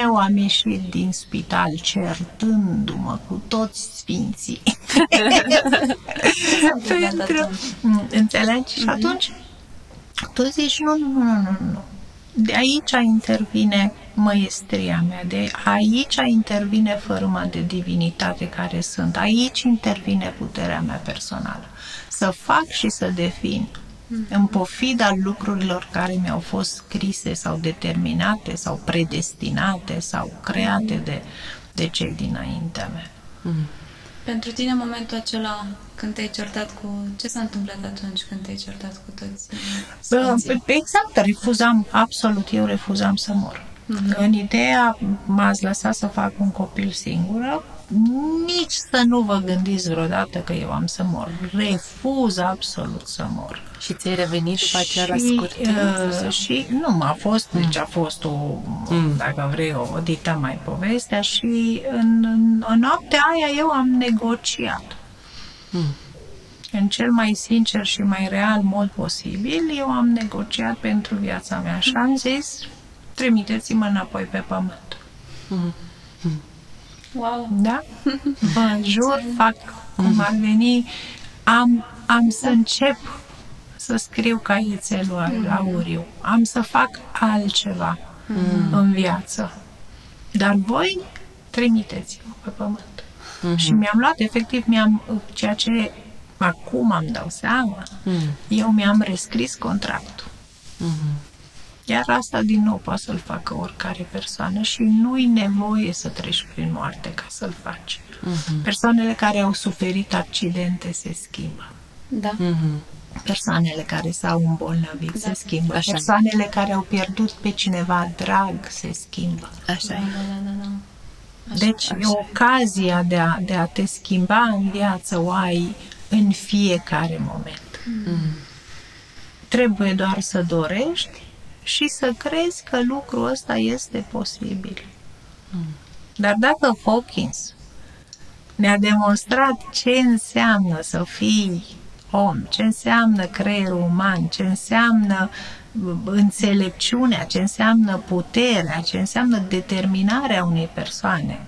Eu am ieșit din spital certându-mă cu toți sfinții. *laughs* Pentru... Înțelegi? Și mhm. atunci tu zici, nu, nu, nu, nu, nu. De aici intervine măestria mea, de aici intervine fărâma de divinitate care sunt, aici intervine puterea mea personală. Să fac și să defin Mm. În pofida lucrurilor care mi-au fost scrise sau determinate sau predestinate sau create de, de cei dinaintea mea. Mm. Pentru tine, momentul acela când te-ai certat cu... Ce s-a întâmplat atunci când te-ai certat cu toți? Exact, refuzam, absolut, eu refuzam să mor. Mm-hmm. În ideea m-ați lăsat să fac un copil singură, nici să nu vă gândiți vreodată că eu am să mor. Refuz absolut să mor. Și ți-ai revenit după aceea la scurt timp? Uh, și nu, a fost, mm. deci a fost o, mm. dacă vrei, o dita mai povestea și în, în, în noaptea aia eu am negociat. Mm. În cel mai sincer și mai real mod posibil, eu am negociat pentru viața mea și am zis, trimiteți-mă înapoi pe pământ. Mm. Mm. Wow! Da? Vă jur, fac cum ar veni, am, am să încep să scriu caietelul auriu, am să fac altceva mm. în viață. Dar voi trimiteți-mă pe pământ. Mm-hmm. Și mi-am luat, efectiv, mi-am, ceea ce acum am dau seama, mm. eu mi-am rescris contractul. Mm-hmm. Iar asta, din nou, poate să-l facă oricare persoană și nu-i nevoie să treci prin moarte ca să-l faci. Uh-huh. Persoanele care au suferit accidente se schimbă. Da. Uh-huh. Persoanele care s-au îmbolnăvit da. se schimbă. Așa. Persoanele care au pierdut pe cineva drag se schimbă. Așa da, da, da, da. Așa, deci, așa. ocazia de a, de a te schimba în viață o ai în fiecare moment. Mm. Trebuie doar să dorești și să crezi că lucrul ăsta este posibil. Mm. Dar dacă Hawkins ne-a demonstrat ce înseamnă să fii om, ce înseamnă creierul uman, ce înseamnă înțelepciunea, ce înseamnă puterea, ce înseamnă determinarea unei persoane,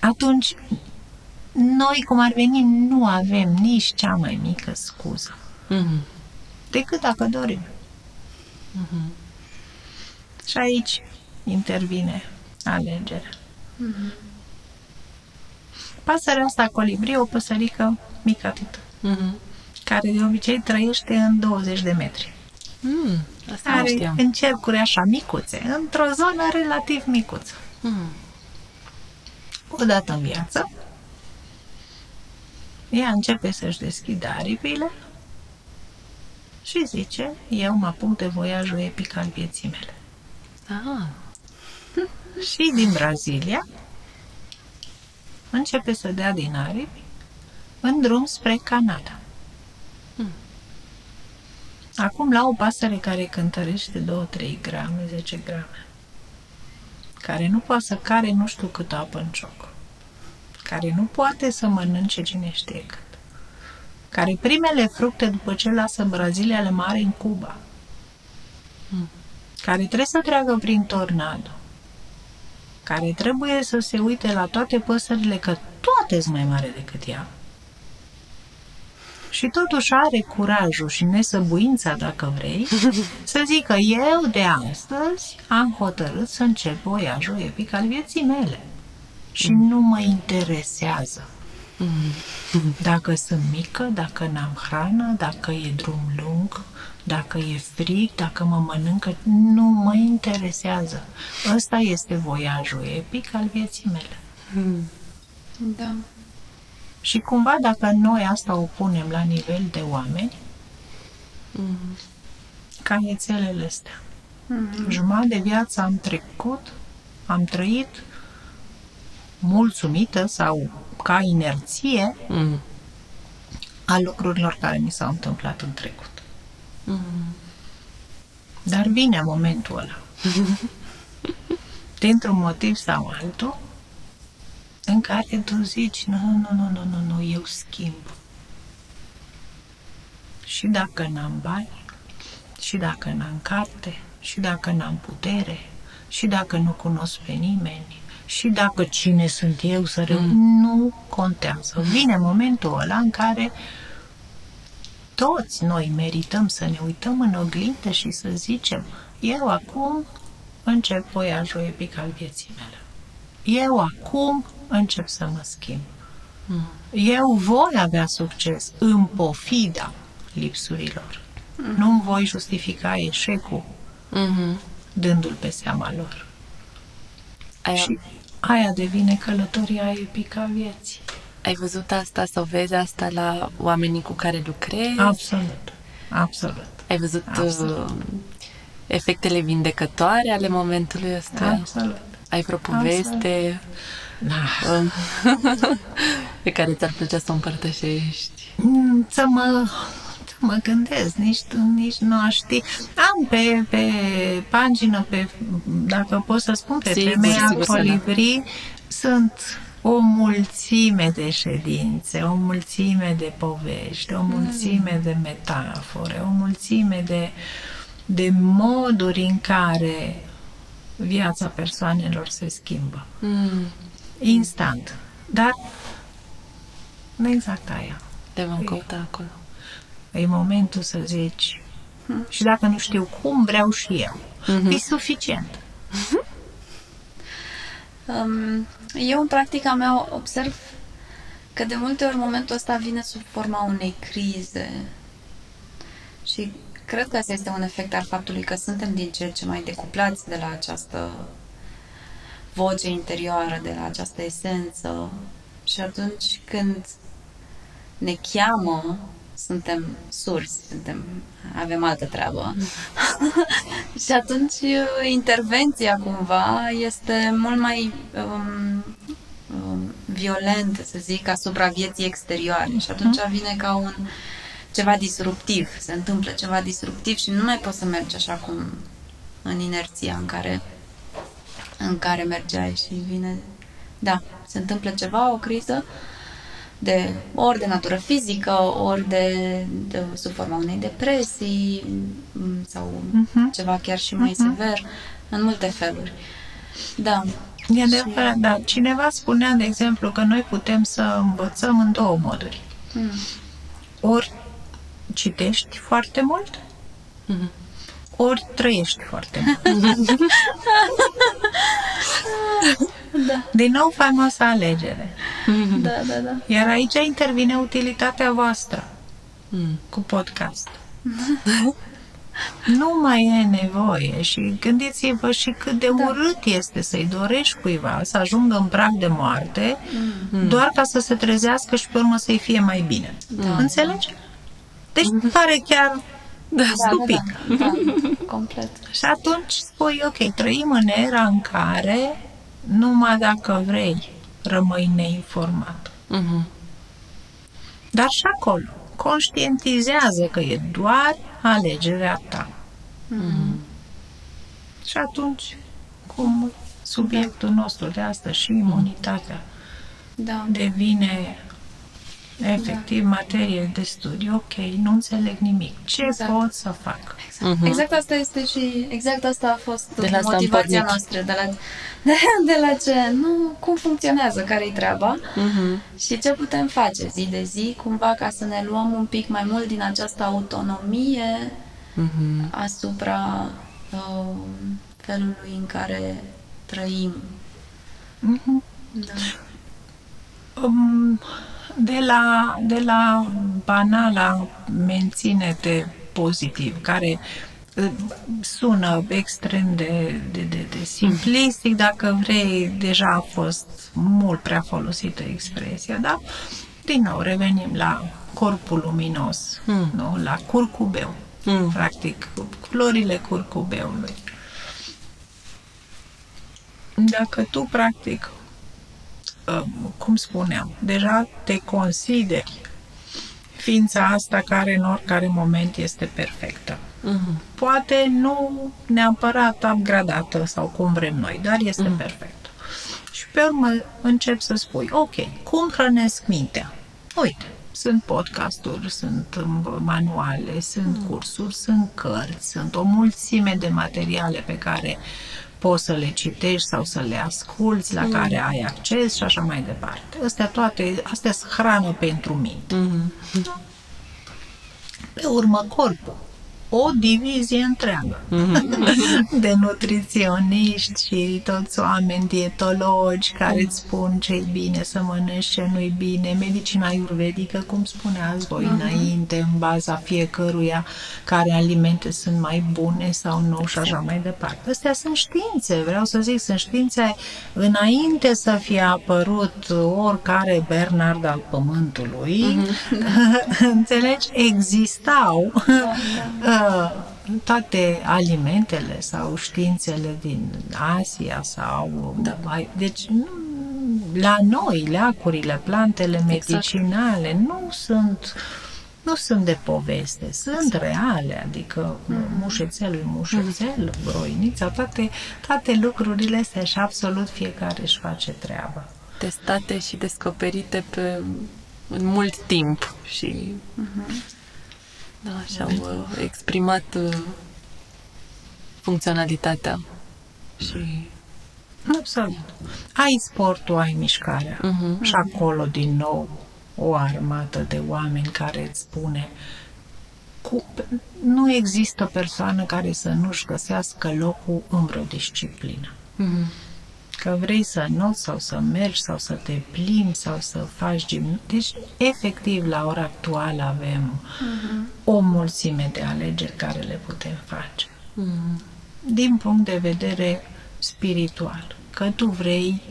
atunci noi, cum ar veni, nu avem nici cea mai mică scuză. Mm-hmm decât dacă dorim. Uh-huh. Și aici intervine alegerea. Uh-huh. Pasărea asta, colibri, o păsărică mică atât, uh-huh. care de obicei trăiește în 20 de metri. Mm, asta are în cercuri așa micuțe, într-o zonă relativ micuță. Mm. Odată în viață, ea începe să-și deschidă aripile și zice, eu mă apuc de voiajul epic al vieții mele. Ah. *laughs* și din Brazilia începe să dea din aripi în drum spre Canada. Hmm. Acum la o pasăre care cântărește 2-3 grame, 10 grame, care nu poate să care nu știu cât apă în cioc, care nu poate să mănânce cine știe cât, care primele fructe după ce lasă Brazilia le mare în Cuba, hmm. care trebuie să treacă prin tornado, care trebuie să se uite la toate păsările, că toate sunt mai mare decât ea, și totuși are curajul și nesăbuința, dacă vrei, *laughs* să zică eu de astăzi am hotărât să încep voiajul epic al vieții mele. Și mm. nu mă interesează dacă sunt mică, dacă n-am hrană, dacă e drum lung, dacă e frig, dacă mă mănâncă, nu mă interesează. Ăsta este voiajul epic al vieții mele. Hmm. Da. Și cumva dacă noi asta o punem la nivel de oameni, mm-hmm. caietelele astea. Mm-hmm. Jumătate de viață am trecut, am trăit mulțumită sau ca inerție mm. a lucrurilor care mi s-au întâmplat în trecut. Mm. Dar vine momentul ăla. Dintr-un motiv sau altul, în care tu zici, nu, nu, nu, nu, nu, nu, eu schimb. Și dacă n-am bani, și dacă n-am carte, și dacă n-am putere, și dacă nu cunosc pe nimeni, și dacă cine sunt eu să reu- mm. nu contează. Vine momentul ăla în care toți noi merităm să ne uităm în oglindă și să zicem eu acum încep voiajul epic al vieții mele. Eu acum încep să mă schimb. Mm. Eu voi avea succes în pofida lipsurilor. Mm. Nu voi justifica eșecul mm-hmm. dându-l pe seama lor. Aia... Și aia devine călătoria epică a vieții. Ai văzut asta sau vezi asta la oamenii cu care lucrezi? Absolut. Absolut. Ai văzut Absolut. Uh, efectele vindecătoare ale momentului ăsta? Absolut. Ai vreo poveste da. *laughs* pe care ți-ar plăcea să o împărtășești? Mm, să mă mă gândesc, nici tu nici nu aș ști. Am pe, pe pagină, pe, dacă pot să spun, pe sigur, femeia sigur, colibri, sunt o mulțime de ședințe, o mulțime de povești, o mulțime mm. de metafore, o mulțime de, de moduri în care viața persoanelor se schimbă. Mm. Instant. Dar nu exact aia. Te vom căuta acolo. E momentul să zici mm. și dacă nu știu cum, vreau și eu. Mm-hmm. E suficient. Mm-hmm. Um, eu, în practica mea, observ că de multe ori momentul ăsta vine sub forma unei crize. Și cred că asta este un efect al faptului că suntem din ce ce mai decuplați de la această voce interioară, de la această esență. Și atunci când ne cheamă, suntem surzi, suntem, avem altă treabă. *laughs* și atunci intervenția cumva este mult mai um, um, violentă, să zic, asupra vieții exterioare. Și atunci mhm. vine ca un ceva disruptiv, se întâmplă ceva disruptiv și nu mai poți să mergi așa cum în inerția în care în care mergeai și vine da, se întâmplă ceva, o criză de ori de natură fizică, ori de, de sub forma unei depresii sau uh-huh. ceva chiar și mai uh-huh. sever, în multe feluri. Da. E adevărat, și... da. Cineva spunea, de exemplu, că noi putem să învățăm în două moduri. Mm. Ori citești foarte mult, mm-hmm. Ori trăiești foarte mult. *laughs* da. Din nou faimoasa alegere. *laughs* Da, da, da. Iar aici intervine utilitatea voastră mm. cu podcast. *laughs* nu mai e nevoie și gândiți-vă și cât de da. urât este să-i dorești cuiva să ajungă în prag de moarte mm. doar ca să se trezească și pe urmă să-i fie mai bine. Da. Înțelegi? Deci mm-hmm. pare chiar da, stupid. Da, da, da, complet. și atunci spui, ok, trăim în era în care numai dacă vrei rămâi neinformat. Mm-hmm. Dar și acolo, conștientizează că e doar alegerea ta. Mm-hmm. Și atunci, cum subiectul nostru de astăzi și imunitatea da. devine efectiv da. materie de studiu, ok, nu înțeleg nimic. Ce exact. pot să fac? Exact. Uh-huh. exact asta este și exact asta a fost de la motivația noastră de la, *laughs* de, de la ce, nu, cum funcționează, care-i treaba uh-huh. și ce putem face zi de zi, cumva ca să ne luăm un pic mai mult din această autonomie uh-huh. asupra uh, felului în care trăim. Uh-huh. Da. Um, de la, de la banala menține-te pozitiv, care uh, sună extrem de, de, de, de simplistic, dacă vrei, deja a fost mult prea folosită expresia, da? Din nou, revenim la corpul luminos, mm. nu? la curcubeu, mm. practic, florile curcubeului. Dacă tu, practic, Uh, cum spuneam, deja te consideri ființa asta care în oricare moment este perfectă. Uh-huh. Poate nu neapărat upgradată sau cum vrem noi, dar este uh-huh. perfectă. Și pe urmă încep să spui, ok, cum hrănesc mintea? Uite, sunt podcasturi, sunt manuale, sunt uh-huh. cursuri, sunt cărți, sunt o mulțime de materiale pe care uh, poți să le citești sau să le asculți, la mm. care ai acces și așa mai departe. Astea toate, astea sunt hrană pentru minte. Mm-hmm. Pe urmă, corpul. O divizie întreagă. *laughs* De nutriționiști și toți oameni dietologi care îți spun ce e bine să mănânci, ce nu e bine, medicina ayurvedică, cum spuneați voi înainte, în baza fiecăruia care alimente sunt mai bune sau nu și așa mai departe. Astea sunt științe, vreau să zic, sunt științe înainte să fie apărut oricare Bernard al Pământului, *laughs* înțelegi, existau. *laughs* Uh, toate alimentele sau științele din Asia sau... Da. Deci, nu, la noi, leacurile, plantele medicinale exact. nu sunt nu sunt de poveste, sunt exact. reale, adică mm. mușețelul mușețel, mm. broinița, toate, toate lucrurile astea și absolut fiecare își face treaba. Testate și descoperite pe, în mult timp și mm-hmm. Da, și-au uh, exprimat uh, funcționalitatea și... Absolut. Ai sportul, ai mișcarea. Uh-huh. Și acolo, din nou, o armată de oameni care îți spune cu, nu există persoană care să nu-și găsească locul în vreo disciplină. Uh-huh că vrei să noți sau să mergi sau să te plimbi sau să faci gim. Deci, efectiv, la ora actuală avem uh-huh. o mulțime de alegeri care le putem face. Uh-huh. Din punct de vedere spiritual. Că tu vrei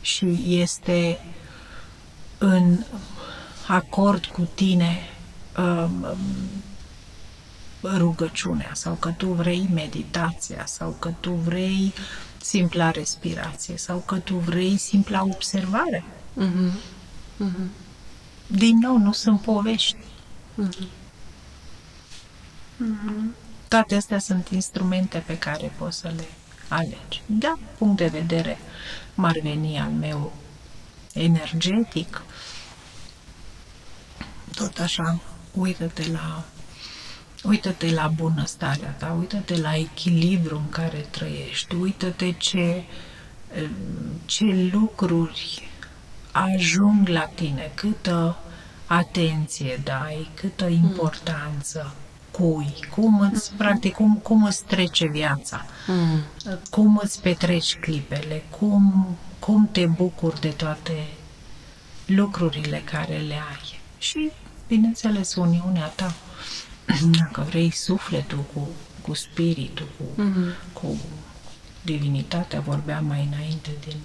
și este în acord cu tine um, rugăciunea sau că tu vrei meditația sau că tu vrei simpla respirație sau că tu vrei simpla observare. Mm-hmm. Mm-hmm. Din nou, nu sunt povești. Mm-hmm. Mm-hmm. Toate astea sunt instrumente pe care poți să le alegi. Da, punct de vedere m-ar veni al meu energetic, tot așa, uită-te la Uită-te la bunăstarea ta, uită-te la echilibru în care trăiești, uită-te ce, ce lucruri ajung la tine, câtă atenție dai, câtă importanță cui, cum îți, mm. practic, cum, cum îți trece viața, mm. cum îți petreci clipele, cum, cum te bucuri de toate lucrurile care le ai. Și, bineînțeles, uniunea ta *clears throat* dacă vrei, sufletul cu, cu spiritul, cu, mm-hmm. cu divinitatea, vorbeam mai înainte din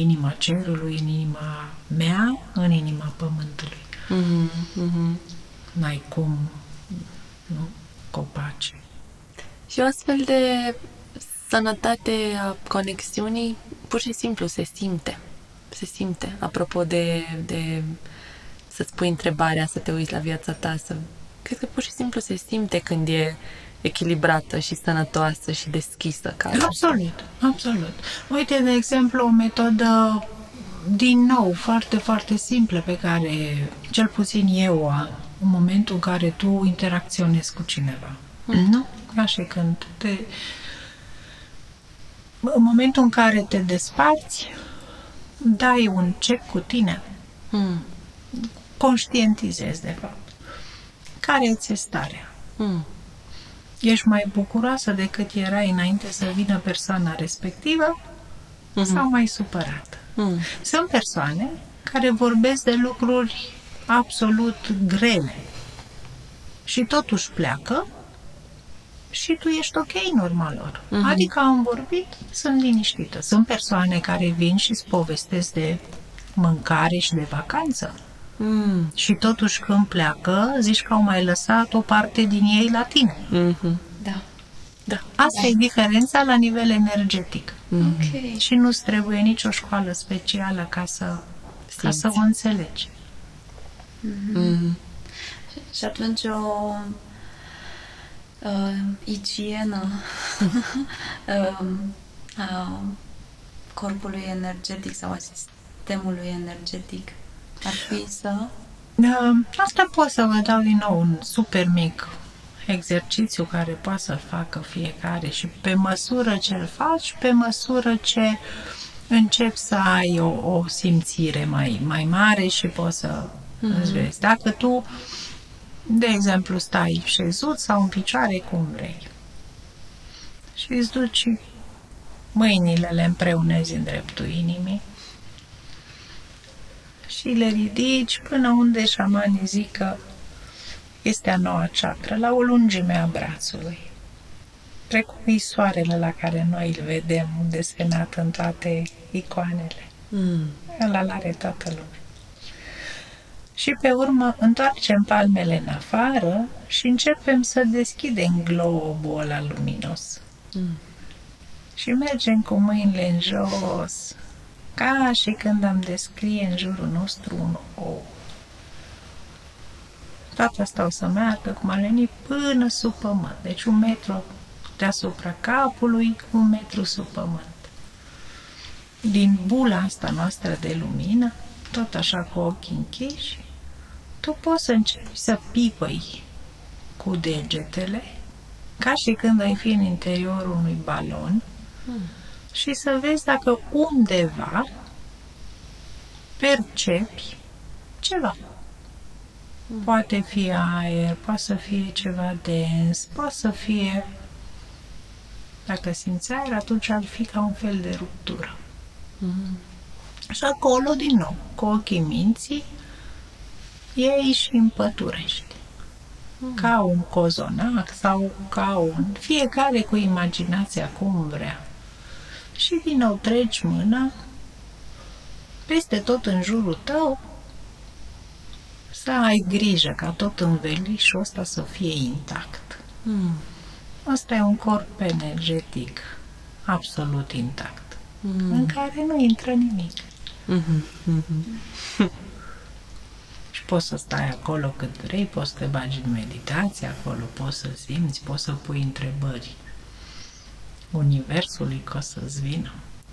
inima cerului, în inima mea, în inima pământului. Mm-hmm. N-ai cum, nu? Copaci. Și o astfel de sănătate a conexiunii pur și simplu se simte. Se simte. Apropo de, de să-ți pui întrebarea, să te uiți la viața ta, să cred că pur și simplu se simte când e echilibrată și sănătoasă și deschisă. Ca absolut, absolut. Uite, de exemplu, o metodă din nou, foarte, foarte simplă pe care, cel puțin eu, în momentul în care tu interacționezi cu cineva. Mm. Nu? Așa când te... În momentul în care te desparți, dai un check cu tine. Mm. Conștientizezi, de fapt care ți e starea? Mm. Ești mai bucuroasă decât erai înainte să vină persoana respectivă mm-hmm. sau mai supărată? Mm. Sunt persoane care vorbesc de lucruri absolut grele și totuși pleacă și tu ești ok în urma lor. Mm-hmm. Adică am vorbit, sunt liniștită. Sunt persoane care vin și îți povestesc de mâncare și de vacanță. Mm. Și totuși când pleacă, zici că au mai lăsat o parte din ei la tine. Mm-hmm. Da. Da. Asta da. e diferența la nivel energetic. Mm-hmm. Okay. Și nu-ți trebuie nicio școală specială ca să, ca să o înțelegi. Mm-hmm. Mm-hmm. Și atunci o uh, igienă *laughs* uh, uh, corpului energetic sau a sistemului energetic ar fi să... Asta pot să vă dau din nou un super mic exercițiu care poate să-l facă fiecare și pe măsură ce îl faci, pe măsură ce începi să ai o, o simțire mai, mai mare și poți să mm-hmm. îți vezi. Dacă tu De exemplu, stai șezut sau în picioare cum vrei. Și îți duci mâinile, le împreunezi în dreptul inimii și le ridici până unde șamanii zic că este a noua ceatră, la o lungime a brațului. Precum e soarele la care noi îl vedem desenat în toate icoanele. Mm. Ăla l-are toată lumea. Și pe urmă întoarcem palmele în afară și începem să deschidem globul ăla luminos. Mm. Și mergem cu mâinile în jos, ca și când am descrie în jurul nostru un ou. Toată asta o să meargă cum a venit până sub pământ. Deci un metru deasupra capului, un metru sub pământ. Din bula asta noastră de lumină, tot așa cu ochii închiși, tu poți să începi să pipăi cu degetele, ca și când ai fi în interiorul unui balon, hmm. Și să vezi dacă undeva percepi ceva. Poate fi aer, poate să fie ceva dens, poate să fie... Dacă simți aer, atunci ar fi ca un fel de ruptură. Mm. Și acolo, din nou, cu ochii minții, iei și împăturești. Mm. Ca un cozonac sau ca un... Fiecare cu imaginația cum vrea. Și din nou treci mâna peste tot în jurul tău, să ai grijă ca tot învelișul ăsta să fie intact. Mm. Asta e un corp energetic absolut intact, mm. în care nu intră nimic. Mm-hmm. Mm-hmm. și poți să stai acolo cât vrei, poți să te bagi în meditație acolo, poți să simți, poți să pui întrebări universului că o să-ți vină.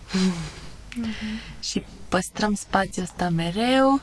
Mm-hmm. Și păstrăm spațiul ăsta mereu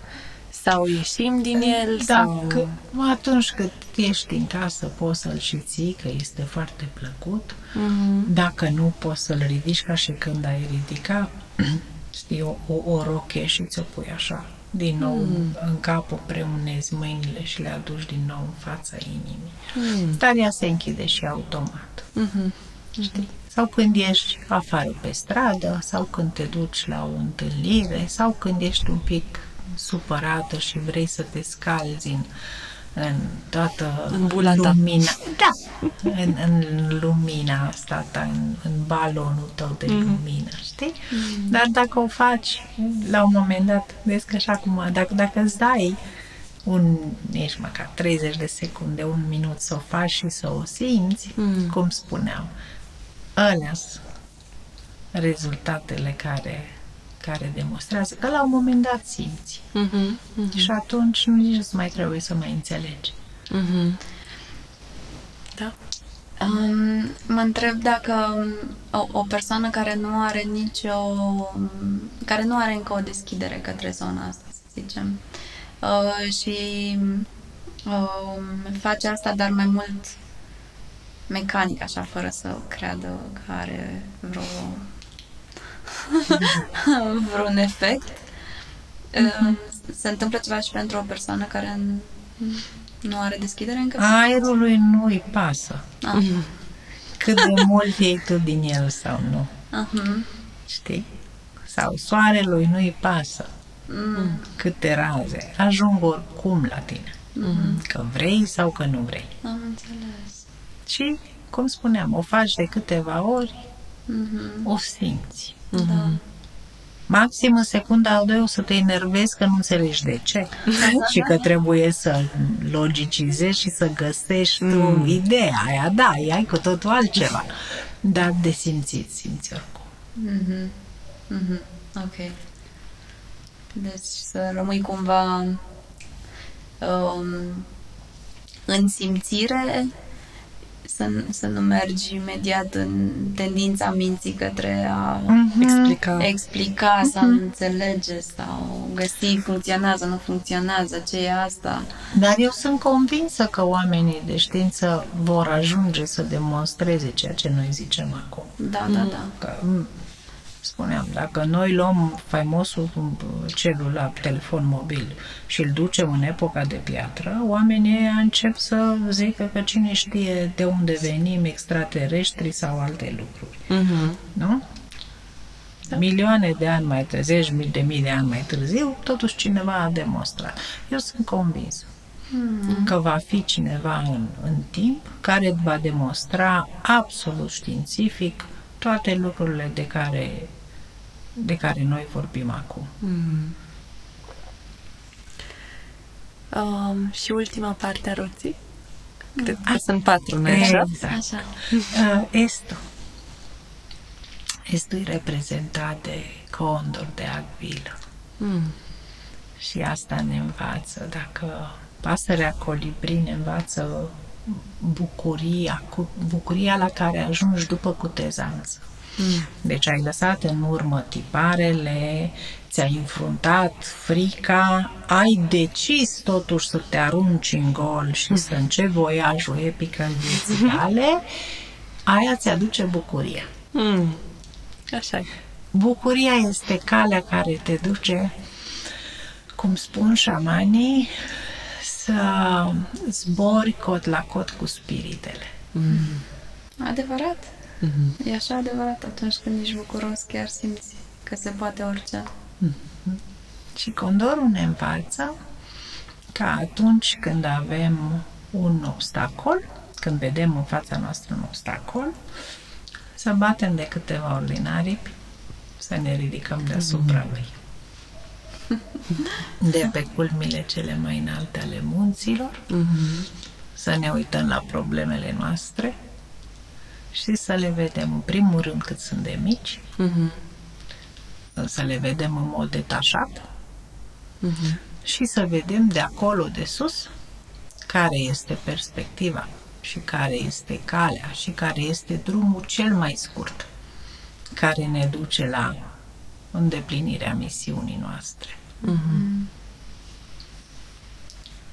sau ieșim din el? Dacă, sau... Atunci când ești în casă, poți să-l și ții, că este foarte plăcut. Mm-hmm. Dacă nu, poți să-l ridici ca și când ai ridica, *clears throat* știi, o, o, o roche și ți-o pui așa. Din nou mm. în cap preunezi mâinile și le aduci din nou în fața inimii. Mm. Dar ea se închide și automat. Mm-hmm. Știi? Sau când ești afară pe stradă, sau când te duci la o întâlnire, sau când ești un pic supărată și vrei să te scalzi în, în toată în lumina. Da, în, în lumina asta ta, în, în balonul tău de mm-hmm. lumină, știi? Mm-hmm. Dar dacă o faci la un moment dat, vezi că așa cum, dacă, dacă îți dai un, nici măcar 30 de secunde, un minut să o faci și să o simți, mm. cum spuneam, alea rezultatele care, care demonstrează că la un moment dat simți. Uh-huh, uh-huh. Și atunci nu nici nu mai trebuie să mai înțelegi. Uh-huh. Da. Um, mă întreb dacă o, o persoană care nu are nicio care nu are încă o deschidere către zona asta, să zicem, uh, și uh, face asta, dar mai mult mecanic, așa, fără să creadă că are vreo *laughs* vreun efect. Mm-hmm. Se întâmplă ceva și pentru o persoană care nu are deschidere încă? Aerului nu-i pasă. Ah. *laughs* Cât de mult iei tu din el sau nu. Uh-huh. Știi? Sau soarelui nu-i pasă. Mm. Câte raze. Ajung oricum la tine. Mm-hmm. Că vrei sau că nu vrei. Am înțeles. Și, cum spuneam, o faci de câteva ori, mm-hmm. o simți. Da. Mm-hmm. Maxim în secunda al doilea o să te enervezi că nu înțelegi de ce *laughs* și că trebuie să logicizezi și să găsești mm. tu ideea aia. Da, ai cu totul altceva. Dar de simțit, simți oricum. Mm-hmm. Mm-hmm. Ok. Deci să rămâi cumva um, în simțire să, să nu mergi imediat în tendința minții către a uh-huh. explica, explica uh-huh. sau înțelege sau găsi funcționează, nu funcționează, ce e asta. Dar eu sunt convinsă că oamenii de știință vor ajunge să demonstreze ceea ce noi zicem acum. Da, da, da. Că, spuneam, dacă noi luăm faimosul celular, telefon mobil și îl ducem în epoca de piatră, oamenii încep să zică că cine știe de unde venim, extraterestri sau alte lucruri. Uh-huh. Nu? Da. Milioane de ani mai târziu, zeci de mii de ani mai târziu, totuși cineva a demonstrat. Eu sunt convins mm. că va fi cineva în, în timp care va demonstra absolut științific toate lucrurile de care, de care noi vorbim acum. Mm. Um, și ultima parte a roții? Cred că sunt patru, nu așa? Exact. Așa. Uh, estul. Estul e reprezentat de condor, de agvilă. Mm. Și asta ne învață. Dacă pasărea colibri ne învață bucuria, cu bucuria la care ajungi după cutezanță. Mm. Deci ai lăsat în urmă tiparele, ți-ai înfruntat frica, ai decis totuși să te arunci în gol și mm. să începi voiajul epic în vieții tale, aia ți-aduce bucuria. Mm. Așa Bucuria este calea care te duce, cum spun șamanii, să zbori cot la cot cu spiritele. Mm. Adevărat. Mm-hmm. E așa adevărat atunci când ești bucuros, chiar simți că se poate orice. Mm-hmm. Și condorul ne învață că atunci când avem un obstacol, când vedem în fața noastră un obstacol, să batem de câteva ori din aripi, să ne ridicăm deasupra mm-hmm. lui de pe culmile cele mai înalte ale munților, uh-huh. să ne uităm la problemele noastre și să le vedem în primul rând cât sunt de mici, uh-huh. să le vedem în mod detașat uh-huh. și să vedem de acolo de sus care este perspectiva și care este calea și care este drumul cel mai scurt care ne duce la îndeplinirea misiunii noastre. Mm-hmm.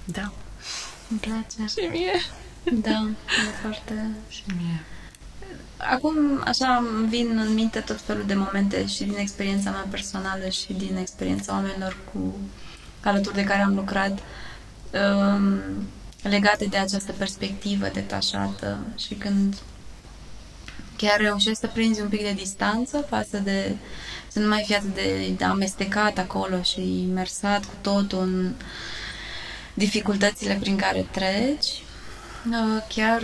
Da. Îmi place. Și mie. Da, e foarte... Și mie. Acum, așa, îmi vin în minte tot felul de momente și din experiența mea personală și din experiența oamenilor cu alături de care am lucrat um, legate de această perspectivă detașată și când chiar reușești să prinzi un pic de distanță față de să nu mai fii atât de, de amestecat acolo și imersat cu totul în dificultățile prin care treci, uh, chiar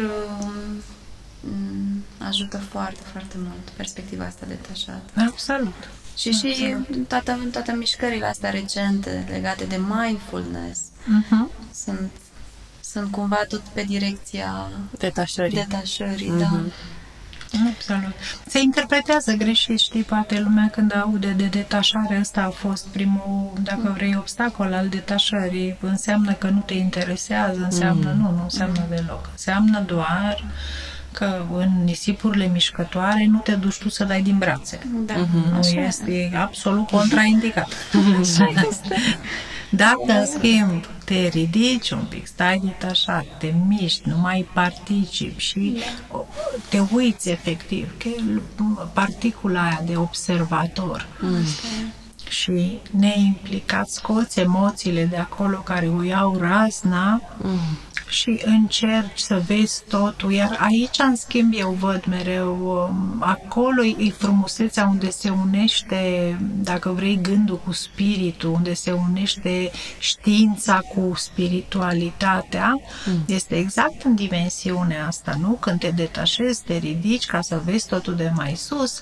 um, ajută foarte, foarte mult perspectiva asta detașată. Absolut. Și Absolut. și toate, toate mișcările astea recente legate de mindfulness uh-huh. sunt, sunt cumva tot pe direcția detașării. Detașării, uh-huh. da. Absolut. Se interpretează greșit, știi, poate lumea când aude de detașare, ăsta a fost primul, dacă vrei, obstacol al detașării. Înseamnă că nu te interesează, înseamnă, mm. nu, nu înseamnă deloc. Înseamnă doar că în nisipurile mișcătoare nu te duci tu să dai din brațe. Da. Mm-hmm. Nu este, e absolut contraindicat. *laughs* Așa este. *laughs* Dacă, în schimb, te ridici un pic, stai detașat, te miști, nu mai participi și te uiți efectiv, că particula aia de observator. Mm. Și neimplicat, scoți emoțiile de acolo care o iau razna mm și încerci să vezi totul, iar aici, în schimb, eu văd mereu, um, acolo e frumusețea unde se unește, dacă vrei, gândul cu spiritul, unde se unește știința cu spiritualitatea, mm. este exact în dimensiunea asta, nu? Când te detașezi, te ridici ca să vezi totul de mai sus,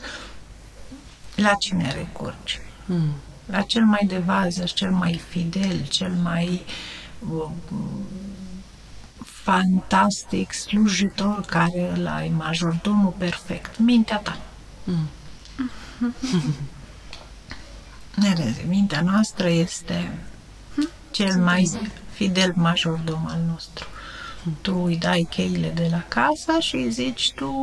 la cine recurgi? Mm. La cel mai de vază, cel mai fidel, cel mai um, fantastic slujitor care îl ai, majordomul perfect, mintea ta. Mm. *laughs* Nereze, mintea noastră este cel mai fidel majordom al nostru. Tu îi dai cheile de la casa și îi zici tu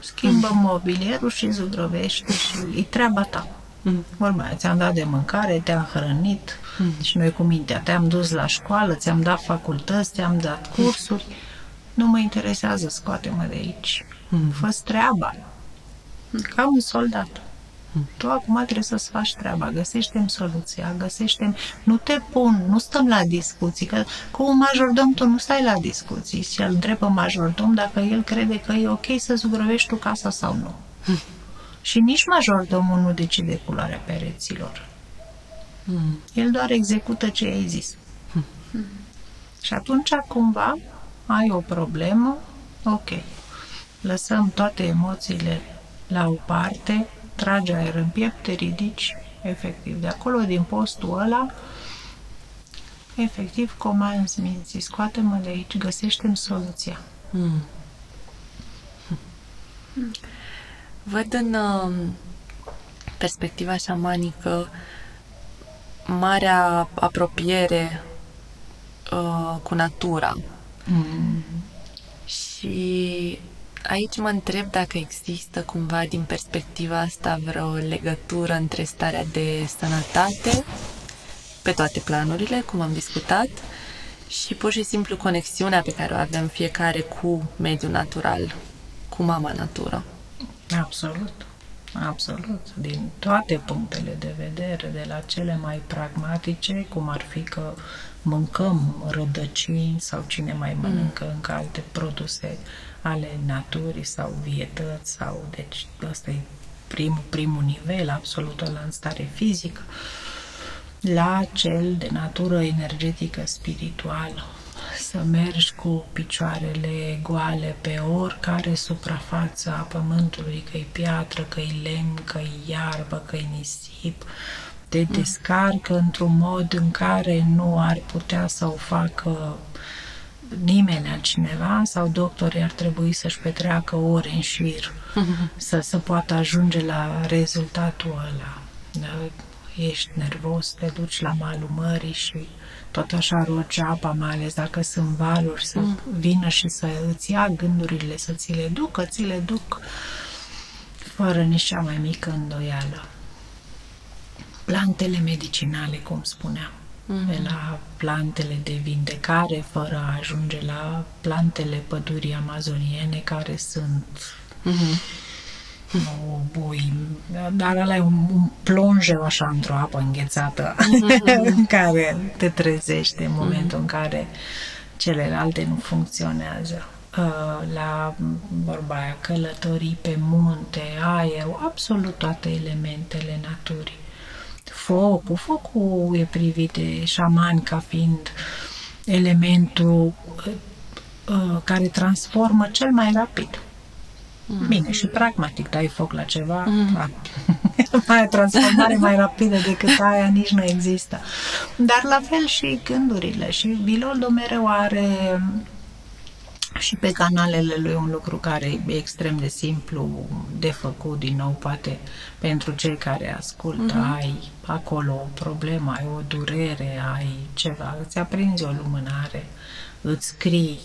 schimbă mobilierul și zugrăvește și e treaba ta. Mm. Vorba ți-am dat de mâncare, te-am hrănit mm. și noi cu mintea te-am dus la școală, ți-am dat facultăți, ți-am dat cursuri. Mm. Nu mă interesează, scoate-mă de aici. Mm. fă treaba. Mm. Ca un soldat. Tu acum trebuie să-ți faci treaba, găsește soluția, găsește Nu te pun, nu stăm la discuții, că cu un majordom tu nu stai la discuții și îl întrebă majordom dacă el crede că e ok să zugrăvești tu casa sau nu. Și nici majordomul nu decide culoarea pereților. Mm. El doar execută ce ai zis. Mm. Și atunci, cumva, ai o problemă, ok. Lăsăm toate emoțiile la o parte, tragi aer în piept, te ridici, efectiv. De acolo, din postul ăla, efectiv, comanzi minții, scoate-mă de aici, găsește-mi soluția. Mm. Văd în uh, perspectiva șamanică marea apropiere uh, cu natura. Mm. Și aici mă întreb dacă există cumva din perspectiva asta vreo legătură între starea de sănătate pe toate planurile, cum am discutat, și pur și simplu conexiunea pe care o avem fiecare cu mediul natural, cu mama natură. Absolut. Absolut. Din toate punctele de vedere, de la cele mai pragmatice, cum ar fi că mâncăm rădăcini sau cine mai mm. mănâncă mm. încă alte produse ale naturii sau vietăți sau deci ăsta e primul, primul nivel, absolut la în stare fizică, la cel de natură energetică spirituală să mergi cu picioarele goale pe oricare suprafață a pământului, că-i piatră, că-i lemn, că-i iarbă, că-i nisip, te mm. descarcă într-un mod în care nu ar putea să o facă nimeni altcineva sau doctorii ar trebui să-și petreacă ore în șir *laughs* să, să poată ajunge la rezultatul ăla. Da? Ești nervos, te duci la malul mării și tot așa rogi apa, mai ales dacă sunt valuri, să mm. vină și să îți ia gândurile, să ți le ducă, ți le duc fără nici cea mai mică îndoială. Plantele medicinale, cum spuneam, mm. de la plantele de vindecare, fără a ajunge la plantele pădurii amazoniene, care sunt mm-hmm nu bui, dar ăla e un, un plonjeu așa într-o apă înghețată mm-hmm. *laughs* în care te trezești în momentul mm-hmm. în care celelalte nu funcționează. Uh, la vorba aia, călătorii pe munte, aer, absolut toate elementele naturii. Focul, focul e privit de șamani ca fiind elementul uh, care transformă cel mai rapid. Mm. Bine, și pragmatic, dai foc la ceva, mm. *laughs* mai transformare mai rapidă decât aia nici nu există. Dar la fel și gândurile. Și Biloldo mereu are și pe canalele lui un lucru care e extrem de simplu de făcut, din nou, poate pentru cei care ascultă, mm-hmm. ai acolo o problemă, ai o durere, ai ceva, îți aprinzi o lumânare, îți scrii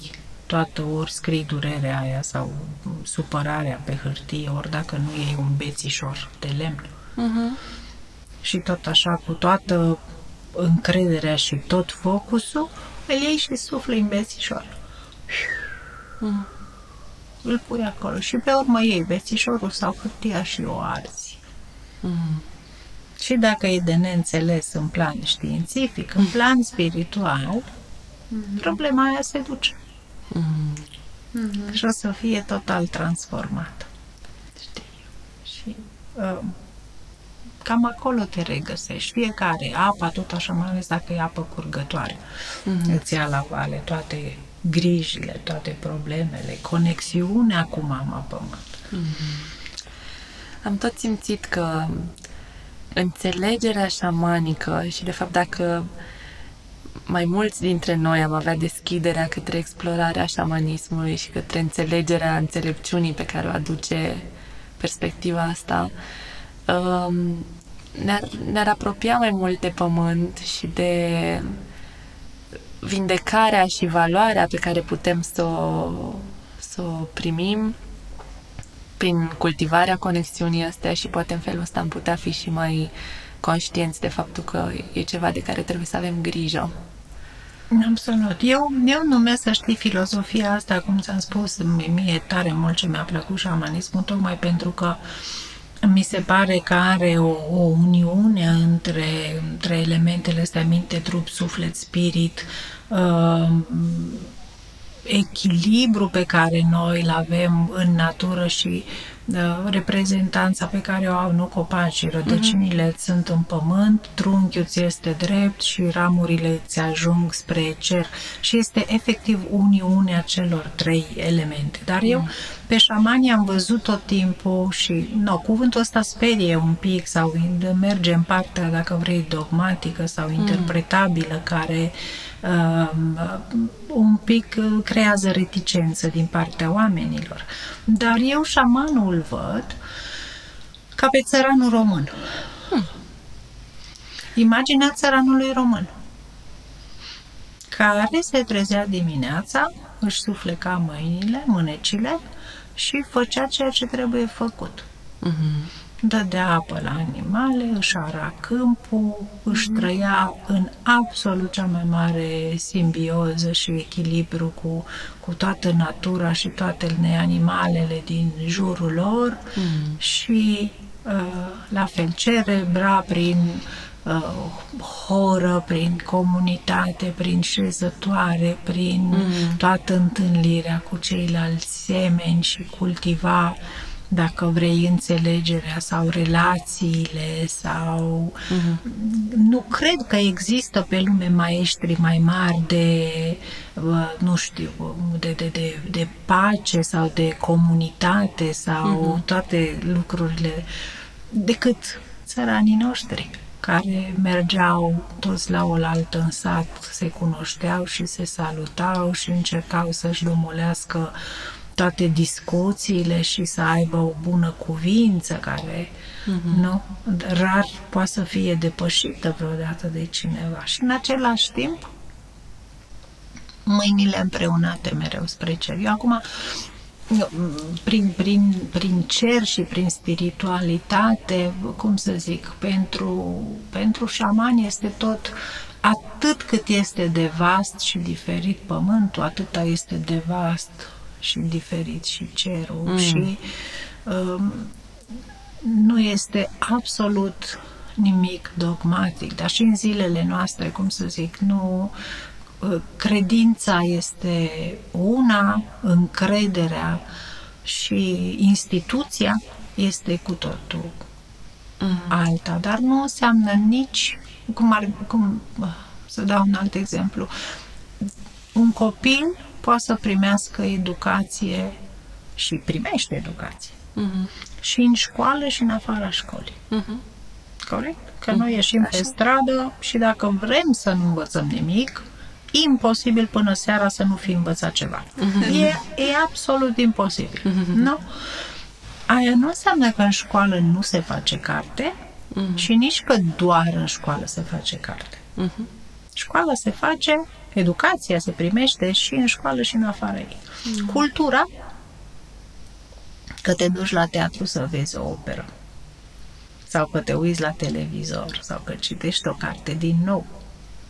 toată ori scrii durerea aia sau supărarea pe hârtie, ori dacă nu e un bețișor de lemn. Uh-huh. Și tot așa, cu toată încrederea și tot focusul, îl iei și sufli în bețișor. Uh-huh. Îl pui acolo și pe urmă iei bețișorul sau hârtia și o arzi. Uh-huh. Și dacă e de neînțeles în plan științific, în plan spiritual, uh-huh. problema aia se duce. Mm-hmm. Și o să fie total transformat. Știi? Și uh, cam acolo te regăsești. Fiecare, apa tot așa, mai ales dacă e apă curgătoare. Mm-hmm. Îți ia la vale toate grijile, toate problemele, conexiunea cu mama pământ. Mm-hmm. Am tot simțit că înțelegerea șamanică și de fapt dacă mai mulți dintre noi am avea deschiderea către explorarea șamanismului și către înțelegerea înțelepciunii pe care o aduce perspectiva asta, um, ne-ar, ne-ar apropia mai mult de pământ și de vindecarea și valoarea pe care putem să o, să o primim prin cultivarea conexiunii astea și poate în felul ăsta am putea fi și mai conștienți de faptul că e ceva de care trebuie să avem grijă. Absolut. Eu, eu numesc, să știi, filozofia asta, cum ți-am spus, mie tare mult ce mi-a plăcut șamanismul, tocmai pentru că mi se pare că are o, o uniune între, între elementele astea, minte, trup, suflet, spirit, uh, echilibru pe care noi îl avem în natură și uh, reprezentanța pe care o au nu copacii, rădăcinile uh-huh. sunt în pământ, trunchiul ți este drept și ramurile ți ajung spre cer și este efectiv uniunea celor trei elemente. Dar eu uh-huh. pe șamani am văzut tot timpul și no, cuvântul ăsta sperie un pic sau merge în partea, dacă vrei, dogmatică sau mm. interpretabilă, uh-huh. care uh, un pic uh, creează reticență din partea oamenilor. Dar eu șamanul îl văd ca pe țăranul român. Hmm. Imaginea țăranului român care se trezea dimineața, își sufleca mâinile, mânecile și făcea ceea ce trebuie făcut. Uh-huh dădea apă la animale, își ara câmpul, își mhm. trăia în absolut cea mai mare simbioză și echilibru cu, cu toată natura și toate animalele din jurul lor mm. și uh, la fel cerebra prin uh, horă, prin comunitate, prin șezătoare, prin mm. toată întâlnirea cu ceilalți semeni și cultiva uh, dacă vrei, înțelegerea sau relațiile sau... Uh-huh. Nu cred că există pe lume maestri mai mari de, nu știu, de, de, de, de pace sau de comunitate sau uh-huh. toate lucrurile decât țăranii noștri care mergeau toți la oaltă în sat, se cunoșteau și se salutau și încercau să-și domolească toate discuțiile și să aibă o bună cuvință care uh-huh. nu, rar poate să fie depășită vreodată de cineva. Și în același timp mâinile împreunate mereu spre cer. Eu acum prin, prin, prin cer și prin spiritualitate, cum să zic, pentru, pentru șamani este tot atât cât este de vast și diferit pământul, atâta este de vast și diferit și cerul mm. și um, nu este absolut nimic dogmatic, dar și în zilele noastre, cum să zic, nu uh, credința este una, încrederea și instituția este cu totul mm. alta, dar nu înseamnă nici, cum ar, cum, să dau un alt exemplu, un copil poate să primească educație și primește educație. Uh-huh. Și în școală și în afara școlii. Uh-huh. Corect? Că uh-huh. noi ieșim pe stradă și dacă vrem să nu învățăm nimic, imposibil până seara să nu fi învățat ceva. Uh-huh. E, e absolut imposibil. Uh-huh. Nu? Aia nu înseamnă că în școală nu se face carte uh-huh. și nici că doar în școală se face carte. Uh-huh. Școala se face Educația se primește și în școală și în afara ei. Mm. Cultura, că te duci la teatru să vezi o operă sau că te uiți la televizor sau că citești o carte din nou.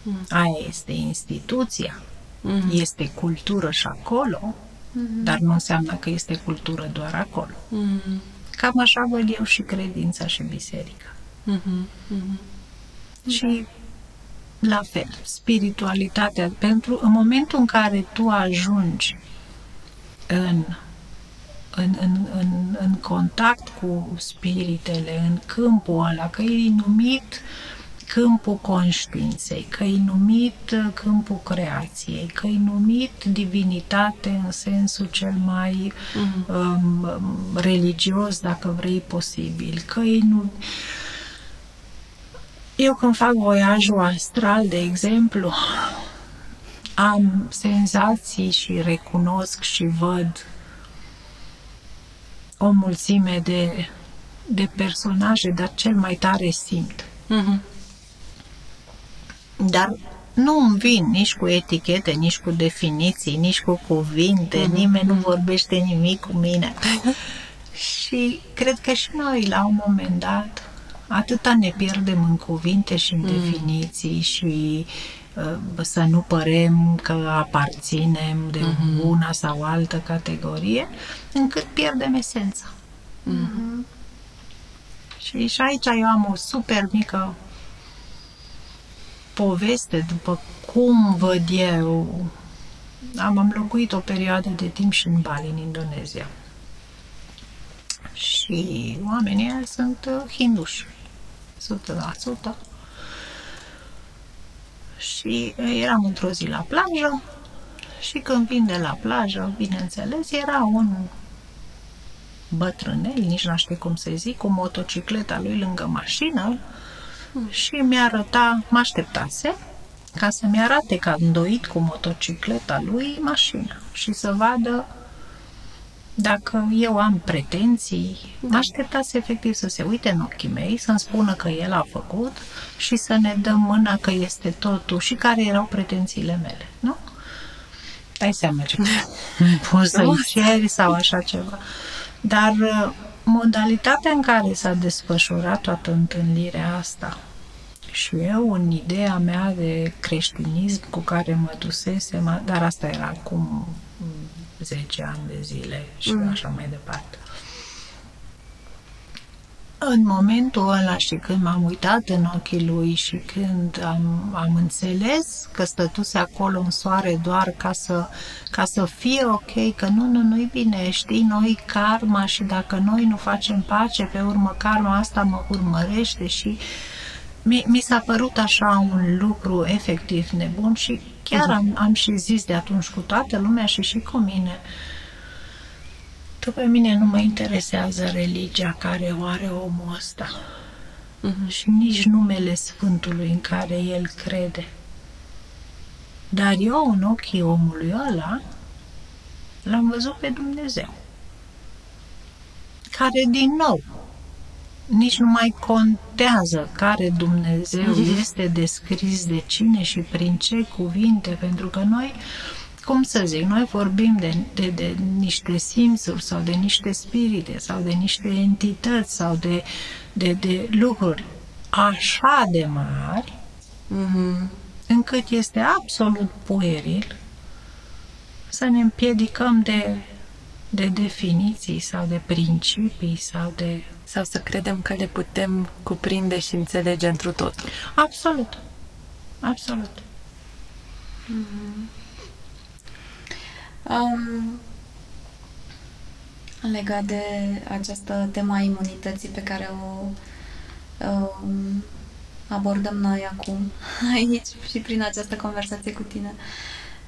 Mm. Aia este instituția, mm. este cultură și acolo, mm. dar nu înseamnă că este cultură doar acolo. Mm. Cam așa văd eu și credința și biserica. Mm-hmm. Mm-hmm. Și la fel, spiritualitatea, pentru în momentul în care tu ajungi în, în, în, în, în contact cu spiritele, în câmpul ăla, că e numit câmpul conștiinței, că e numit câmpul creației, că e numit divinitate în sensul cel mai uh-huh. um, religios, dacă vrei, posibil, că e numit eu când fac voiajul astral, de exemplu, am senzații și recunosc și văd o mulțime de, de personaje, dar cel mai tare simt. Mm-hmm. Dar nu îmi vin nici cu etichete, nici cu definiții, nici cu cuvinte, mm-hmm. nimeni nu vorbește nimic cu mine. *laughs* și cred că și noi, la un moment dat, atâta ne pierdem în cuvinte și în mm. definiții și uh, să nu părem că aparținem de mm-hmm. una sau altă categorie, încât pierdem esența. Mm-hmm. Și, și aici eu am o super mică poveste după cum văd eu. Am, am locuit o perioadă de timp și în Bali, în Indonezia. Și oamenii ăia sunt uh, hinduși, 100%. Și uh, eram într-o zi la plajă. Și când vin de la plajă, bineînțeles, era un bătrânel, nici nu știu cum să zic, cu motocicleta lui lângă mașină. Și mi-a arăta, mă așteptase ca să-mi arate că a îndoit cu motocicleta lui mașina și să vadă dacă eu am pretenții, da. mă așteptase efectiv să se uite în ochii mei, să-mi spună că el a făcut și să ne dăm mâna că este totul și care erau pretențiile mele, nu? Dai seama ce *laughs* poți să-i ceri sau așa ceva. Dar uh, modalitatea în care s-a desfășurat toată întâlnirea asta și eu, în ideea mea de creștinism cu care mă dusesem, dar asta era acum 10 ani de zile și mm. așa mai departe. În momentul ăla și când m-am uitat în ochii lui și când am, am înțeles că stătuse acolo în soare doar ca să, ca să fie ok, că nu, nu, nu-i bine, știi, noi karma și dacă noi nu facem pace, pe urmă karma asta mă urmărește și mi, mi s-a părut așa un lucru efectiv nebun și chiar mhm. am, am și zis de atunci cu toată lumea și și cu mine, uh, Tu pe mine nu mă interesează religia care o are omul ăsta uh-huh. și nici numele Sfântului în care el crede. Dar eu, în ochii omului ăla, l-am văzut pe Dumnezeu, care, din nou, nici nu mai contează care Dumnezeu uh-huh. este descris de cine și prin ce cuvinte, pentru că noi cum să zic, noi vorbim de, de, de niște simțuri sau de niște spirite sau de niște entități sau de, de, de lucruri așa de mari mm-hmm. încât este absolut pueril să ne împiedicăm de, de definiții sau de principii sau de... Sau să credem că le putem cuprinde și înțelege întru tot. Absolut. Absolut. Mm-hmm. Um, legat de această tema imunității pe care o um, abordăm noi acum *laughs* aici și prin această conversație cu tine.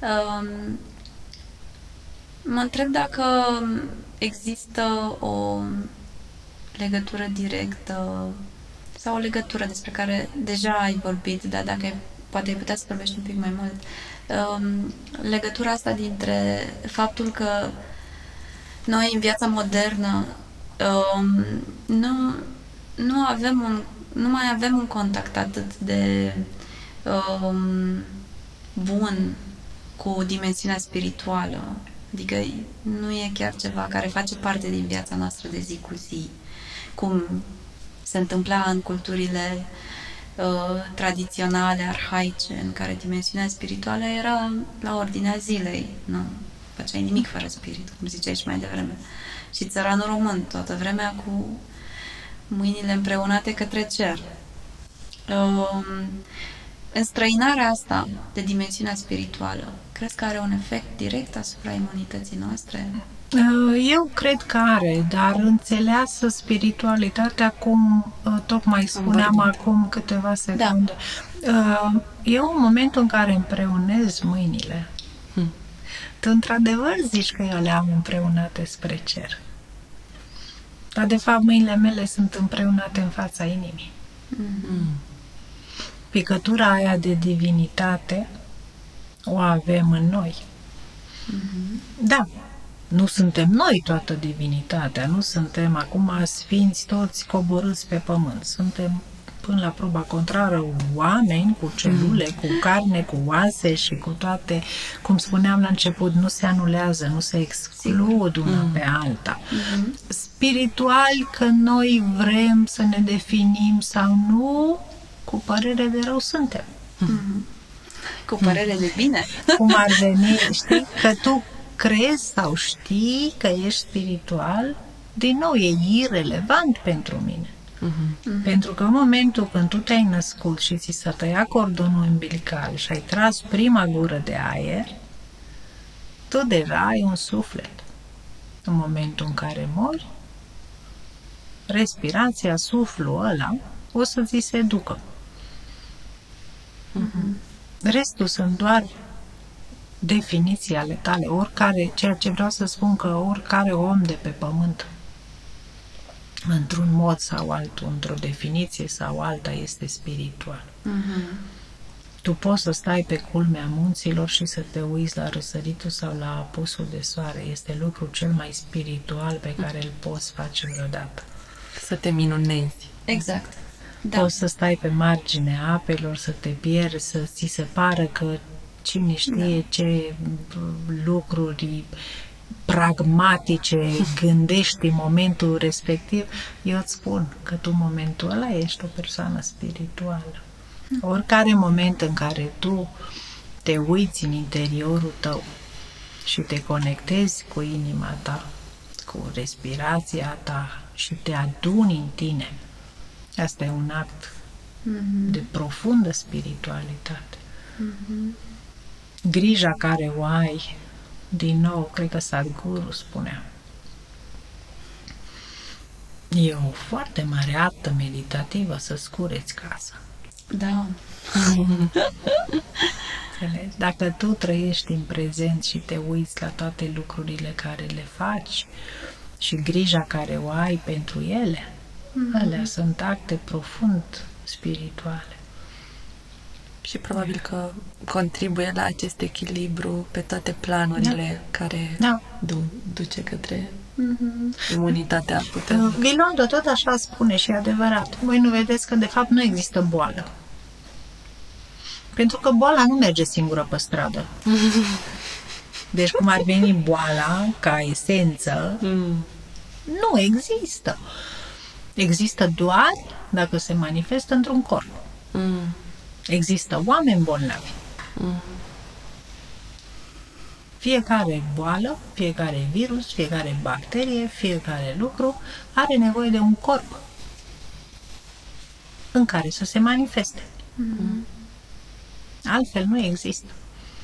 Um, mă întreb dacă există o legătură directă sau o legătură despre care deja ai vorbit, dar dacă poate ai putea să vorbești un pic mai mult, um, legătura asta dintre faptul că noi în viața modernă um, nu, nu avem un nu mai avem un contact atât de um, bun cu dimensiunea spirituală. Adică nu e chiar ceva care face parte din viața noastră de zi cu zi, cum se întâmpla în culturile uh, tradiționale, arhaice, în care dimensiunea spirituală era la ordinea zilei. Nu făceai nimic fără spirit, cum ziceai și mai devreme. Și țăranul român, toată vremea cu mâinile împreunate către cer. Uh, înstrăinarea asta de dimensiunea spirituală, crezi că are un efect direct asupra imunității noastre? Uh, eu cred că are, dar înțeleasă spiritualitatea cum uh, tocmai spuneam acum câteva secunde. Da. Uh, eu în momentul în care împreunez mâinile, hmm. tu într-adevăr zici că eu le-am împreunate spre cer. Dar de fapt mâinile mele sunt împreunate în fața inimii. Mm-hmm. Picătura aia de divinitate o avem în noi. Mm-hmm. Da, nu suntem noi toată divinitatea, nu suntem acum sfinți toți coborâți pe pământ. Suntem până la proba contrară, oameni cu celule, mm. cu carne, cu oase și cu toate, cum spuneam la început, nu se anulează, nu se exclud una mm. pe alta. Mm-hmm. Spiritual că noi vrem să ne definim sau nu, cu părere de rău suntem. Mm-hmm. Cu părere de bine. Cum ar veni, știi? Că tu crezi sau știi că ești spiritual, din nou e irelevant pentru mine. Uh-huh. Pentru că în momentul când tu te-ai născut și ți s-a tăiat cordonul umbilical și ai tras prima gură de aer, tu deja ai un suflet. În momentul în care mori, respirația, suflul ăla, o să ți se ducă. Uh-huh. Restul sunt doar definiții ale tale, oricare, ceea ce vreau să spun că oricare om de pe pământ, într-un mod sau altul, într-o definiție sau alta, este spiritual. Uh-huh. Tu poți să stai pe culmea munților și să te uiți la răsăritul sau la apusul de soare. Este lucrul cel mai spiritual pe care îl poți face vreodată. Să te minunezi. Exact. Da. Poți să stai pe marginea apelor, să te pierzi, să ți se pară că cine știe da. ce lucruri pragmatice *laughs* gândești în momentul respectiv, eu îți spun că tu în momentul ăla ești o persoană spirituală. Oricare moment în care tu te uiți în interiorul tău și te conectezi cu inima ta, cu respirația ta și te aduni în tine, asta e un act mm-hmm. de profundă spiritualitate. Mm-hmm. Grija care o ai, din nou, cred că Sadhguru spunea, e o foarte mare artă meditativă să-ți cureți casa. Da. Dacă tu trăiești în prezent și te uiți la toate lucrurile care le faci și grija care o ai pentru ele, mm-hmm. alea sunt acte profund spirituale. Și probabil că contribuie la acest echilibru pe toate planurile da. care da. Du- duce către mm-hmm. imunitatea puternică. Vilondo tot așa spune și e adevărat. Voi nu vedeți că de fapt nu există boală. Pentru că boala nu merge singură pe stradă. *laughs* Deci cum ar veni boala ca esență, mm. nu există. Există doar dacă se manifestă într-un corp. Mm. Există oameni bolnavi. Mm. Fiecare boală, fiecare virus, fiecare bacterie, fiecare lucru are nevoie de un corp în care să se manifeste. Mm. Altfel nu există.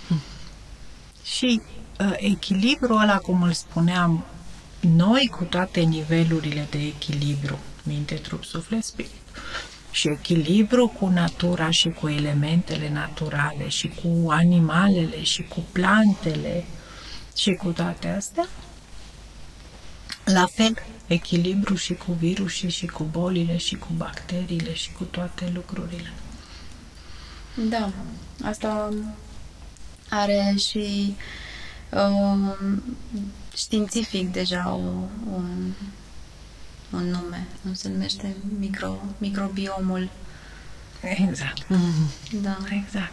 Mm. Și uh, echilibrul ăla, cum îl spuneam, noi cu toate nivelurile de echilibru, minte, trup, suflet, spirit, și echilibru cu natura și cu elementele naturale și cu animalele și cu plantele și cu toate astea, la fel, echilibru și cu virusii și cu bolile și cu bacteriile și cu toate lucrurile. Da, asta are și uh, științific deja o, un, un nume. Nu se numește micro, microbiomul. Exact. Da. Exact.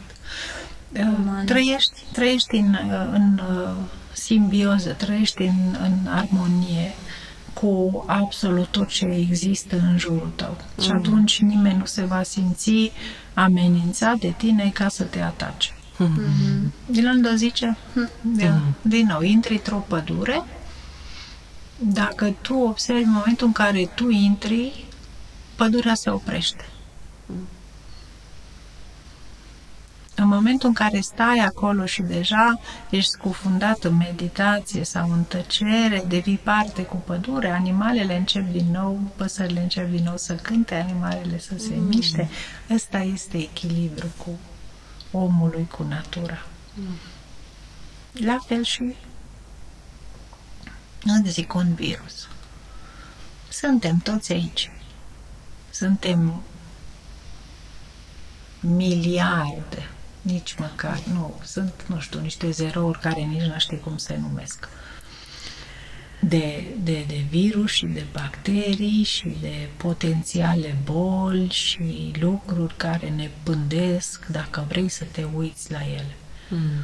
Uman. Trăiești, trăiești în, în uh, simbioză, trăiești în, în armonie cu absolut tot ce există în jurul tău. Mm. Și atunci nimeni nu se va simți amenințat de tine ca să te atace. Mm-hmm. Dilanda zice, mm-hmm. din nou, intri într-o pădure, dacă tu observi momentul în care tu intri, pădurea se oprește. În momentul în care stai acolo și deja ești scufundat în meditație sau în tăcere, devii parte cu pădure, animalele încep din nou, păsările încep din nou să cânte, animalele să se mm. miște. Ăsta este echilibru cu omului, cu natura. Mm. La fel și nu zic un virus. Suntem toți aici. Suntem miliarde nici măcar, nu. Sunt, nu știu, niște zerouri care nici nu știu cum se numesc. De, de, de virus și de bacterii și de potențiale boli și lucruri care ne pândesc dacă vrei să te uiți la ele. Mm.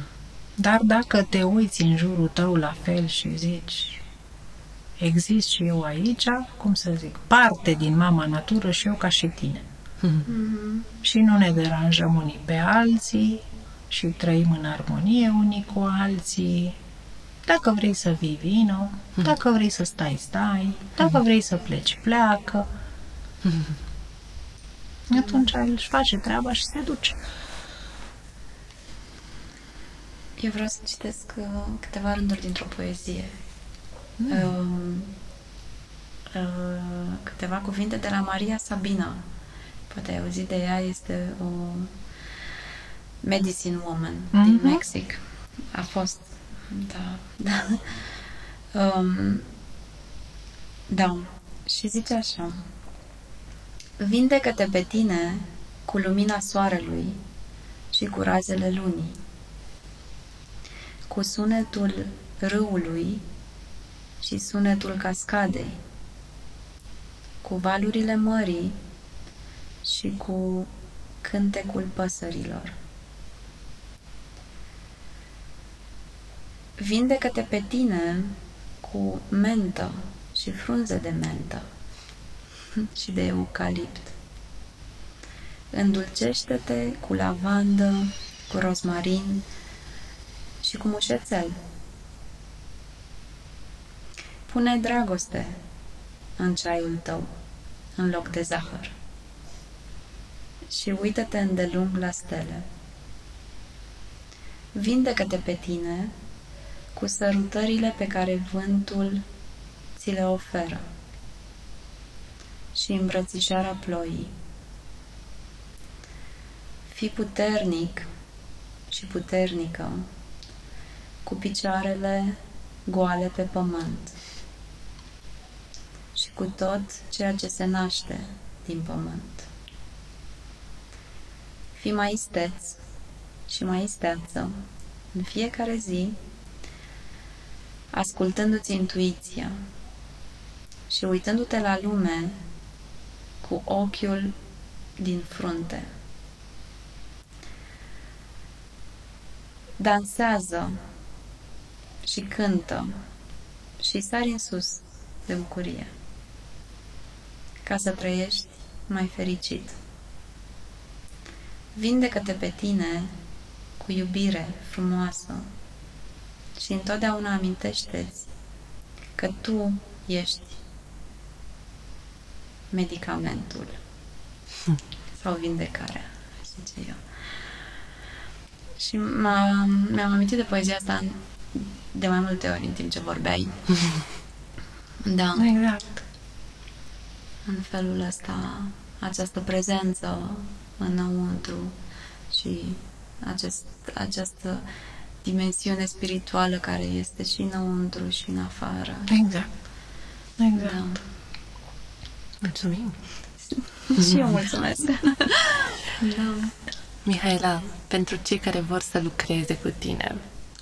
Dar dacă te uiți în jurul tău la fel și zici exist și eu aici, cum să zic, parte din mama natură și eu ca și tine. Mm-hmm. Și nu ne deranjăm unii pe alții și trăim în armonie unii cu alții. Dacă vrei să vii, vino. Mm-hmm. Dacă vrei să stai, stai. Dacă mm-hmm. vrei să pleci, pleacă. Atunci el își face treaba și se duce. Eu vreau să citesc uh, câteva rânduri dintr-o poezie. Mm. Uh, uh, câteva cuvinte de la Maria Sabina. Poate ai auzit de ea, este o medicine woman mm-hmm. din Mexic. A fost, da, da. Um, da. Și zice așa. Vindecă-te pe tine cu lumina soarelui și cu razele lunii cu sunetul râului și sunetul cascadei, cu valurile mării și cu cântecul păsărilor. Vindecă-te pe tine cu mentă și frunze de mentă *laughs* și de eucalipt. Îndulcește-te cu lavandă, cu rozmarin și cu mușețel. Pune dragoste în ceaiul tău, în loc de zahăr. Și uită-te îndelung la stele. Vindecă-te pe tine cu sărutările pe care vântul ți le oferă și îmbrățișarea ploii. Fii puternic și puternică cu picioarele goale pe pământ și cu tot ceea ce se naște din pământ. Fii mai isteț și mai isteață în fiecare zi, ascultându-ți intuiția și uitându-te la lume cu ochiul din frunte. Dansează și cântă și sari în sus de bucurie ca să trăiești mai fericit. Vindecă-te pe tine cu iubire frumoasă și întotdeauna amintește-ți că tu ești medicamentul hm. sau vindecarea, zice eu. Și mi-am amintit de poezia asta de mai multe ori în timp ce vorbeai. *laughs* da. Exact. În felul ăsta, această prezență înăuntru și acest, această dimensiune spirituală care este și înăuntru și în afară. Exact. Exact. Da. Mulțumim. *laughs* și eu mulțumesc. *laughs* da. Mihaela, pentru cei care vor să lucreze cu tine,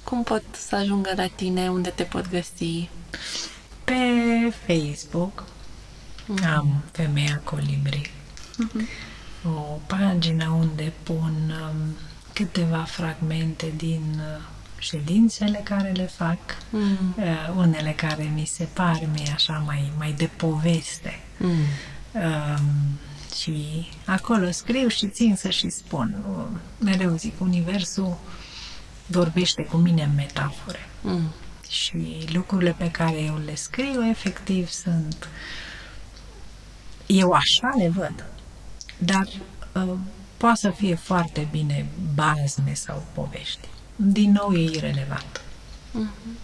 cum pot să ajungă la tine? Unde te pot găsi? Pe Facebook mm. Am Femeia Colibri. Mm-hmm. O pagină unde pun um, câteva fragmente din uh, ședințele care le fac, mm. uh, unele care mi se par mie așa mai, mai de poveste. Mm. Um, și acolo scriu și țin să și spun. Mereu zic, Universul vorbește cu mine în metafore. Mm. Și lucrurile pe care eu le scriu, efectiv, sunt... Eu așa le văd. Dar uh, poate să fie foarte bine bazme sau povești. Din nou e irrelevant. Mm-hmm.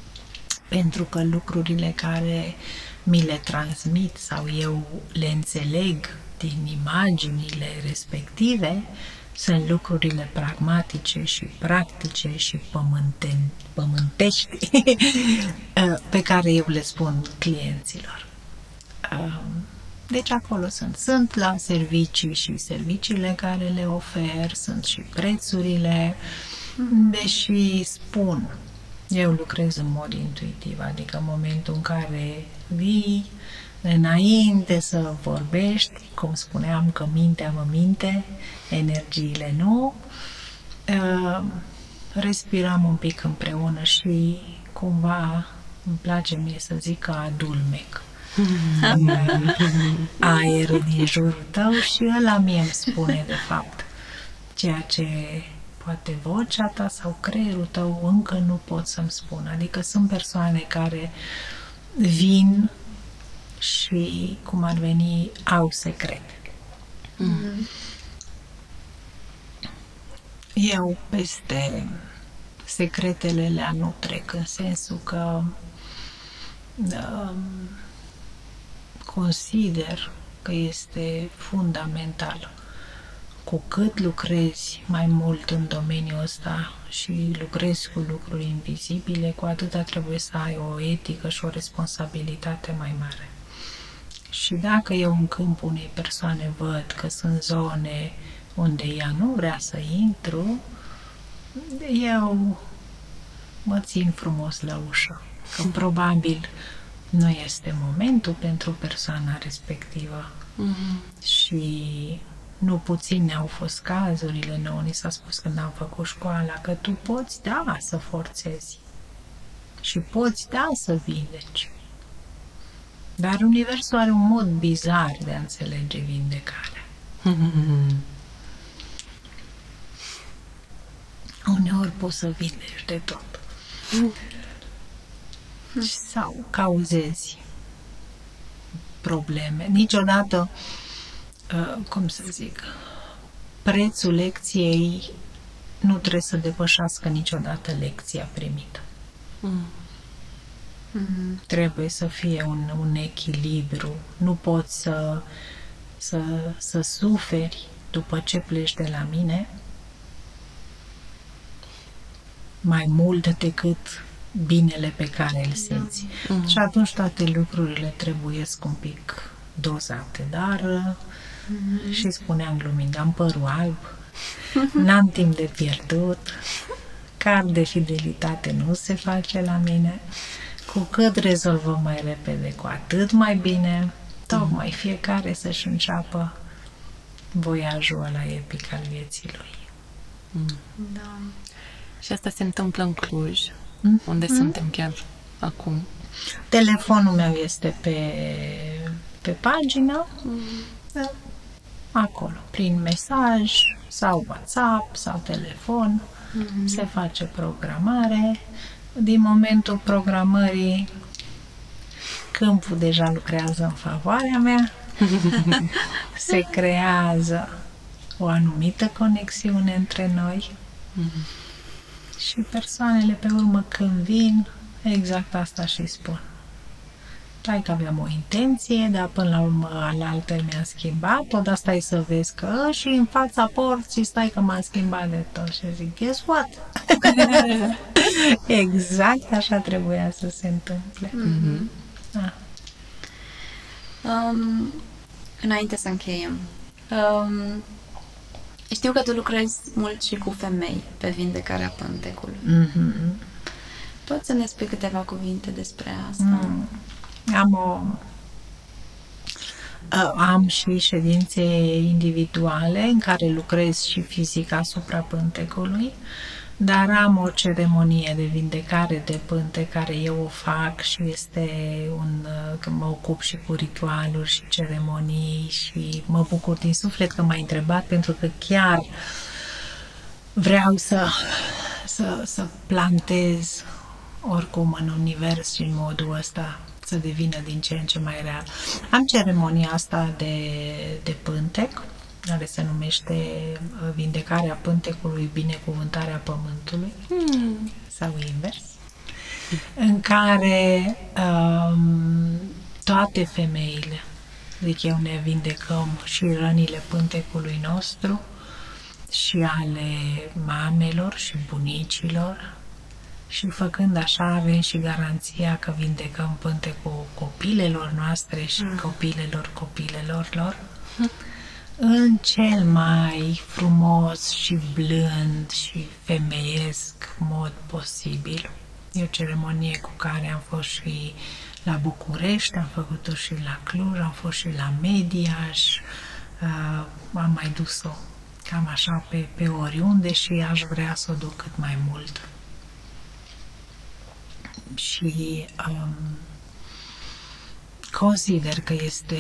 Pentru că lucrurile care mi le transmit sau eu le înțeleg din imaginile respective sunt lucrurile pragmatice și practice și pământen, pământești *laughs* pe care eu le spun clienților. Um, deci acolo sunt. Sunt la servicii și serviciile care le ofer, sunt și prețurile, deși spun, eu lucrez în mod intuitiv, adică în momentul în care vii, înainte să vorbești, cum spuneam că mintea mă minte, energiile nu, uh, respirăm un pic împreună și cumva îmi place mie să zic că adulmec *laughs* aerul din jurul tău și ăla mie îmi spune de fapt ceea ce poate vocea ta sau creierul tău încă nu pot să-mi spun. Adică sunt persoane care vin și, cum ar veni, au secrete. Mm. Eu peste secretele le nu trec în sensul că um, consider că este fundamental cu cât lucrezi mai mult în domeniul ăsta și lucrezi cu lucruri invizibile, cu atâta trebuie să ai o etică și o responsabilitate mai mare. Și dacă eu în câmpul unei persoane văd că sunt zone unde ea nu vrea să intru, eu mă țin frumos la ușă. Că probabil nu este momentul pentru persoana respectivă. Mm-hmm. Și nu puține au fost cazurile, nouă ni s-a spus când am făcut școala, că tu poți, da, să forțezi. Și poți, da, să vindeci. Dar Universul are un mod bizar de a înțelege vindecarea. Uneori poți să vindești de tot. Sau cauzezi probleme. Niciodată, uh, cum să zic, prețul lecției nu trebuie să depășească niciodată lecția primită. Mm. Mm-hmm. Trebuie să fie un, un echilibru. Nu poți să, să, să suferi după ce pleci de la mine mai mult decât binele pe care îl simți. Da. Mm-hmm. Și atunci toate lucrurile trebuie un pic dozate. Dar mm-hmm. și spuneam glumind, am părul alb, n-am timp de pierdut, card de fidelitate nu se face la mine. Cu cât rezolvăm mai repede, cu atât mai bine, tocmai fiecare să-și înceapă voiajul ăla epic al vieții lui. Mm. Da. Și asta se întâmplă în Cluj, mm. unde mm. suntem chiar acum. Telefonul meu este pe, pe pagină, mm. Da. acolo, prin mesaj sau WhatsApp sau telefon, mm. se face programare din momentul programării, câmpul deja lucrează în favoarea mea, *laughs* se creează o anumită conexiune între noi și persoanele pe urmă când vin, exact asta și spun. Hai că aveam o intenție, dar până la urmă alaltă mi-a schimbat-o, dar stai să vezi că și în fața porții stai că m-a schimbat de tot și zic, guess what? *laughs* exact așa trebuia să se întâmple. Mm-hmm. Ah. Um, înainte să încheiem, um, știu că tu lucrezi mult și cu femei pe vindecarea pântecului. Mm-hmm. Poți să ne spui câteva cuvinte despre asta? Mm. Am o am și ședințe individuale în care lucrez și fizic asupra pântecului, dar am o ceremonie de vindecare de pânte care eu o fac și este un, că mă ocup și cu ritualuri și ceremonii și mă bucur din suflet că m-ai întrebat pentru că chiar vreau să, să, să plantez oricum în univers și în modul ăsta să devină din ce în ce mai real. Am ceremonia asta de, de pântec, care se numește uh, Vindecarea pântecului, binecuvântarea pământului, hmm. sau invers, în care um, toate femeile, deci eu ne vindecăm și rănile pântecului nostru, și ale mamelor și bunicilor, și făcând așa avem și garanția că vindecăm pânte cu copilelor noastre și mm. copilelor copilelor lor mm. În cel mai frumos și blând și femeiesc mod posibil. E o ceremonie cu care am fost și la București, am făcut-o și la Cluj, am fost și la Mediaș, uh, am mai dus-o cam așa pe, pe oriunde și aș vrea să o duc cât mai mult și um, consider că este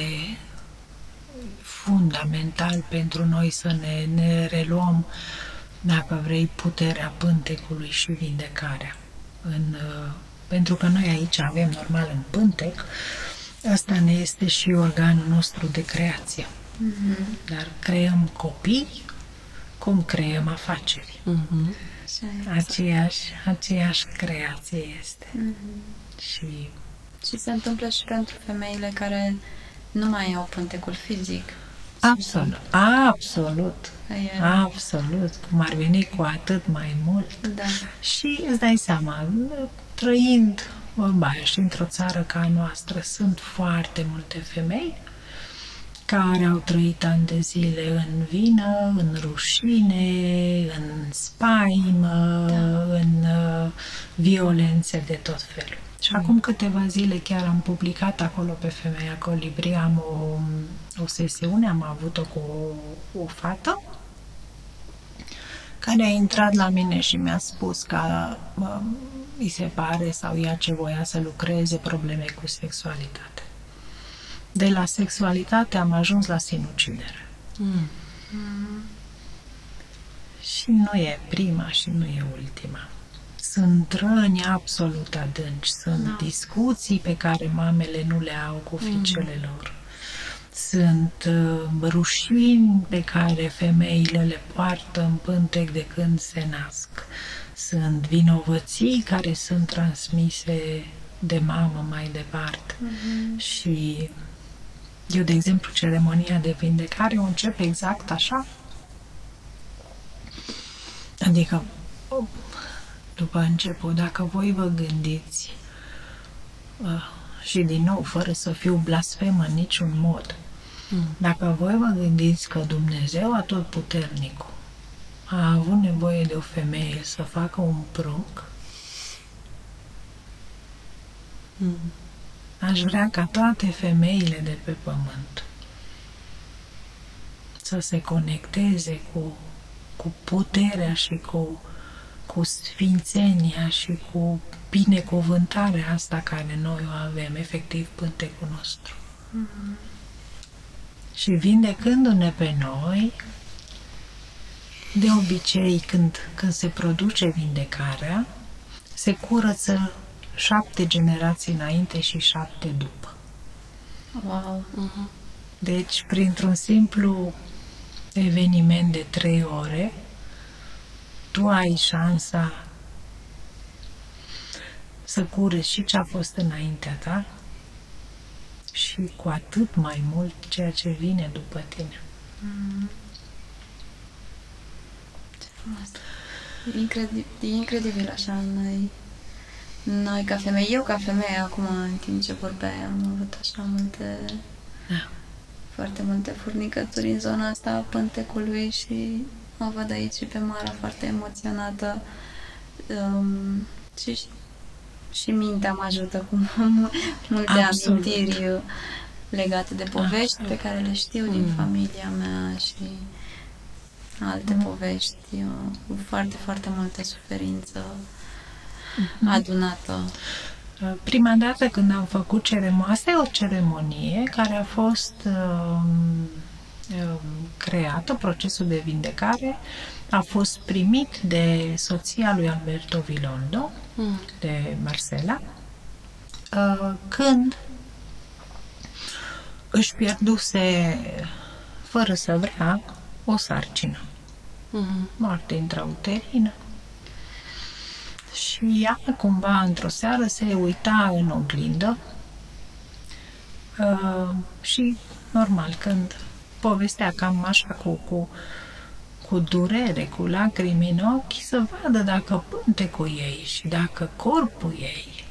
fundamental pentru noi să ne, ne reluăm, dacă vrei, puterea pântecului și vindecarea. În, uh, pentru că noi aici avem, normal, în pântec, Asta ne este și organul nostru de creație. Mm-hmm. Dar creăm copii cum creăm afaceri. Mm-hmm. Aceeași, aceeași creație este. Mm-hmm. Și... și se întâmplă și pentru femeile care nu mai au pântecul fizic. Absolut, absolut, absolut, cum ar veni cu atât mai mult. Da. Și îți dai seama, trăind vorba aia, și într-o țară ca a noastră sunt foarte multe femei care au trăit ani de zile în vină, în rușine, în spaimă, da. în uh, violențe de tot felul. Și mm. acum câteva zile chiar am publicat acolo pe Femeia Colibri, am o, o sesiune, am avut-o cu o, o fată care a intrat la mine și mi-a spus că uh, îi se pare sau ea ce voia să lucreze probleme cu sexualitate. De la sexualitate am ajuns la sinucidere. Mm. Mm. Și nu e prima și nu e ultima. Sunt răni absolut adânci, sunt da. discuții pe care mamele nu le au cu fiicele mm. lor. Sunt uh, rușini pe care femeile le poartă în pântec de când se nasc. Sunt vinovății care sunt transmise de mamă mai departe. Mm-hmm. Și eu, de exemplu, ceremonia de vindecare o încep exact așa. Adică, după început, dacă voi vă gândiți uh, și din nou, fără să fiu blasfemă în niciun mod, mm. dacă voi vă gândiți că Dumnezeu Atotputernicul a avut nevoie de o femeie să facă un prunc, mm. aș vrea ca toate femeile de pe pământ să se conecteze cu, cu puterea și cu, cu sfințenia și cu binecuvântarea asta care noi o avem, efectiv pântecul nostru. Mm-hmm. Și vindecându-ne pe noi, de obicei, când, când se produce vindecarea, se curăță șapte generații înainte și șapte după. Wow! Uh-huh. Deci, printr-un simplu eveniment de trei ore, tu ai șansa să cureți și ce a fost înaintea ta și cu atât mai mult ceea ce vine după tine. Mm-hmm frumos. E incredibil, e incredibil așa noi, noi ca femei, eu ca femeie acum în timp ce vorbeai am avut așa multe da. foarte multe furnicături în zona asta a pântecului și o văd aici și pe Mara foarte emoționată um, și, și mintea mă ajută cu *laughs* multe Absolut. amintiri legate de povești Absolut. pe care le știu din mm. familia mea și alte mm. povești cu foarte, foarte multă suferință mm-hmm. adunată. Prima dată când am făcut ceremonia, asta e o ceremonie care a fost uh, uh, creată, procesul de vindecare, a fost primit de soția lui Alberto Vilondo, mm. de Marcela, uh, când își pierduse, fără să vrea, o sarcină. Mm-hmm. Moarte intrauterină. Și ea, cumva, într-o seară, se uita în oglindă uh, și, normal, când povestea cam așa cu, cu, cu durere, cu lacrimi în ochi, să vadă dacă cu ei și dacă corpul ei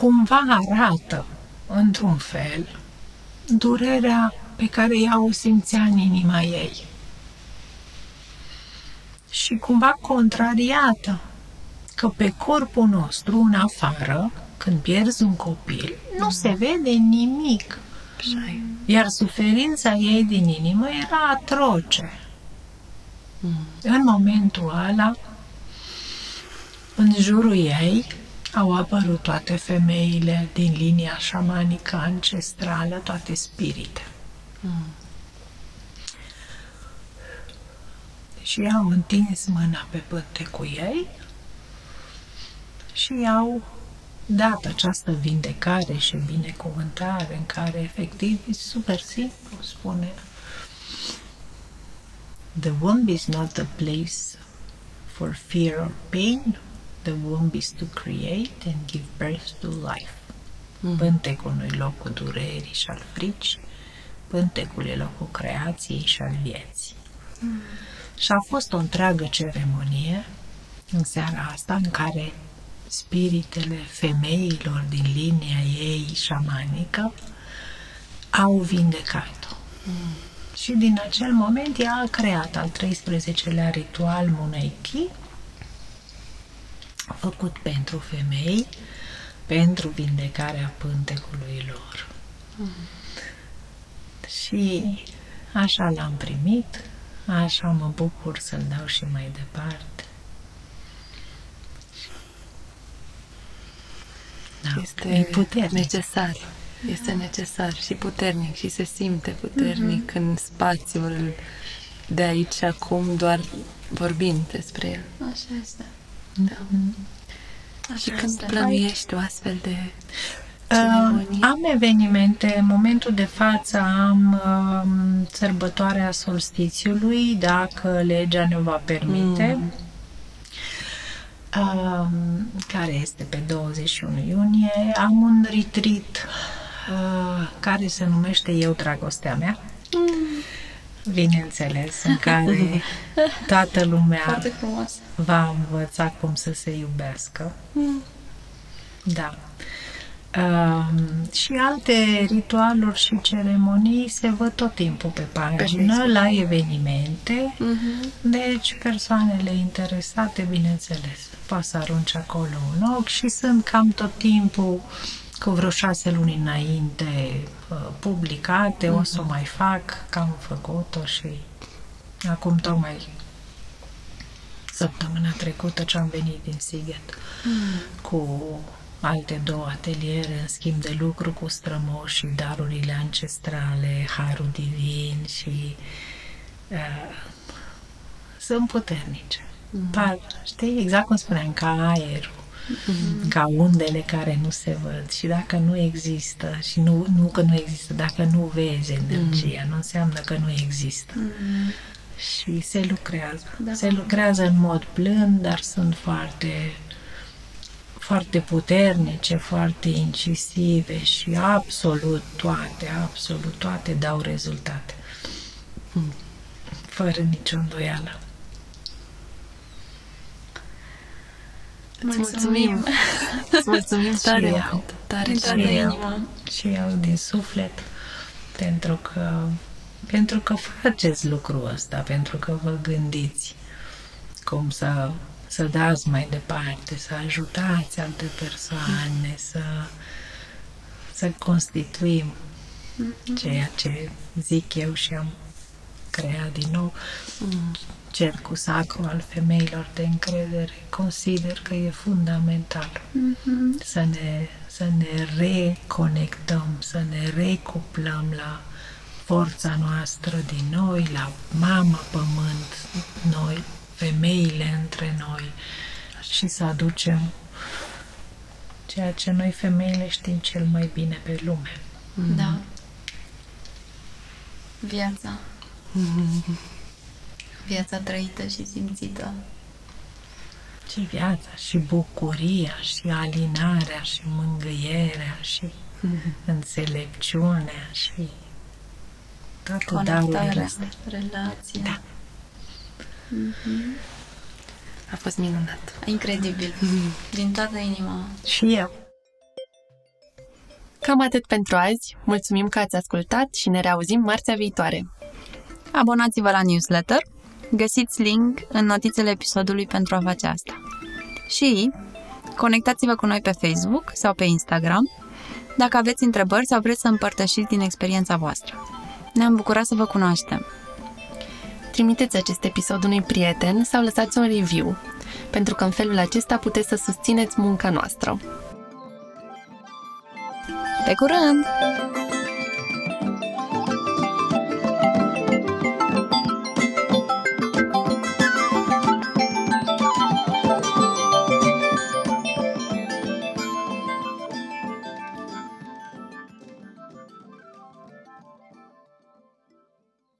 cumva arată într-un fel durerea pe care ea o simțea în inima ei. Și cumva contrariată că pe corpul nostru, în afară, când pierzi un copil, nu se vede nimic. Iar suferința ei din inimă era atroce. Mm. În momentul ăla, în jurul ei, au apărut toate femeile din linia șamanică ancestrală, toate spirite. Mm. Și au întins mâna pe pântecul ei și i-au dat această vindecare și binecuvântare în care efectiv e super simplu, spune The womb is not a place for fear or pain. The womb is to create and give birth to life. Mm. Pântecul nu locul durerii și al fricii, pântecul e locul creației și al vieții. Mm. Și a fost o întreagă ceremonie în seara asta în care spiritele femeilor din linia ei șamanică au vindecat-o. Mm. Și din acel moment ea a creat al 13-lea ritual Muneiki, făcut pentru femei, pentru vindecarea pântecului lor. Mm. Și așa l-am primit, așa mă bucur să-l dau și mai departe. Da, este e puternic. necesar. Este necesar și puternic și se simte puternic mm-hmm. în spațiul de aici și acum, doar vorbind despre el. Așa este. Da. Mm-hmm. Așa și când este. plănuiești o astfel de Uh, am evenimente, în momentul de față am uh, sărbătoarea solstițiului, dacă legea ne va permite. Mm care este pe 21 iunie. Am un retreat uh, care se numește Eu Dragostea mea. Mm. Bineînțeles, în *laughs* care toată lumea va învăța cum să se iubească. Mm. Da. Uh, și alte ritualuri și ceremonii se văd tot timpul pe pagină, pe la evenimente. Uh-huh. Deci, persoanele interesate, bineînțeles, poate să arunce acolo un ochi și sunt cam tot timpul cu vreo șase luni înainte uh, publicate, uh-huh. o să o mhm. mai fac, că am făcut-o și acum tocmai săptămâna trecută ce am venit din Siget uh-huh. cu alte două ateliere în schimb de lucru cu strămoși și darurile ancestrale, harul divin și uh, sunt puternice. Mm-hmm. Par, știi, exact cum spuneam, ca aerul, mm-hmm. ca undele care nu se văd și dacă nu există și nu, nu că nu există, dacă nu vezi energia, mm-hmm. nu înseamnă că nu există. Mm-hmm. Și se lucrează. Da. Se lucrează în mod blând, dar sunt foarte foarte puternice, foarte incisive și absolut toate, absolut toate dau rezultate. Hmm. Fără nicio îndoială. Mulțumim! Îți mulțumim *laughs* tare, și eu, tare, și tare eu, și eu din suflet, pentru că, pentru că faceți lucrul ăsta, pentru că vă gândiți cum să să dați mai departe, să ajutați alte persoane, să, să constituim ceea ce zic eu și am creat din nou cercul sacru al femeilor de încredere. Consider că e fundamental mm-hmm. să, ne, să ne reconectăm, să ne recuplăm la forța noastră din noi, la mama pământ, noi femeile între noi și să aducem ceea ce noi femeile știm cel mai bine pe lume. Mm-hmm. Da. Viața. Mm-hmm. Viața trăită și simțită. Și viața, și bucuria, și alinarea, și mângâierea, și mm-hmm. înțelepciunea, și toate darurile astea. relația. Da. Mm-hmm. A fost minunat. Incredibil. Mm-hmm. Din toată inima. Și eu. Cam atât pentru azi. Mulțumim că ați ascultat și ne reauzim marțea viitoare. Abonați-vă la newsletter. Găsiți link în notițele episodului pentru a face asta. Și conectați-vă cu noi pe Facebook sau pe Instagram dacă aveți întrebări sau vreți să împărtășiți din experiența voastră. Ne-am bucurat să vă cunoaștem trimiteți acest episod unui prieten sau lăsați un review, pentru că în felul acesta puteți să susțineți munca noastră. Pe curând!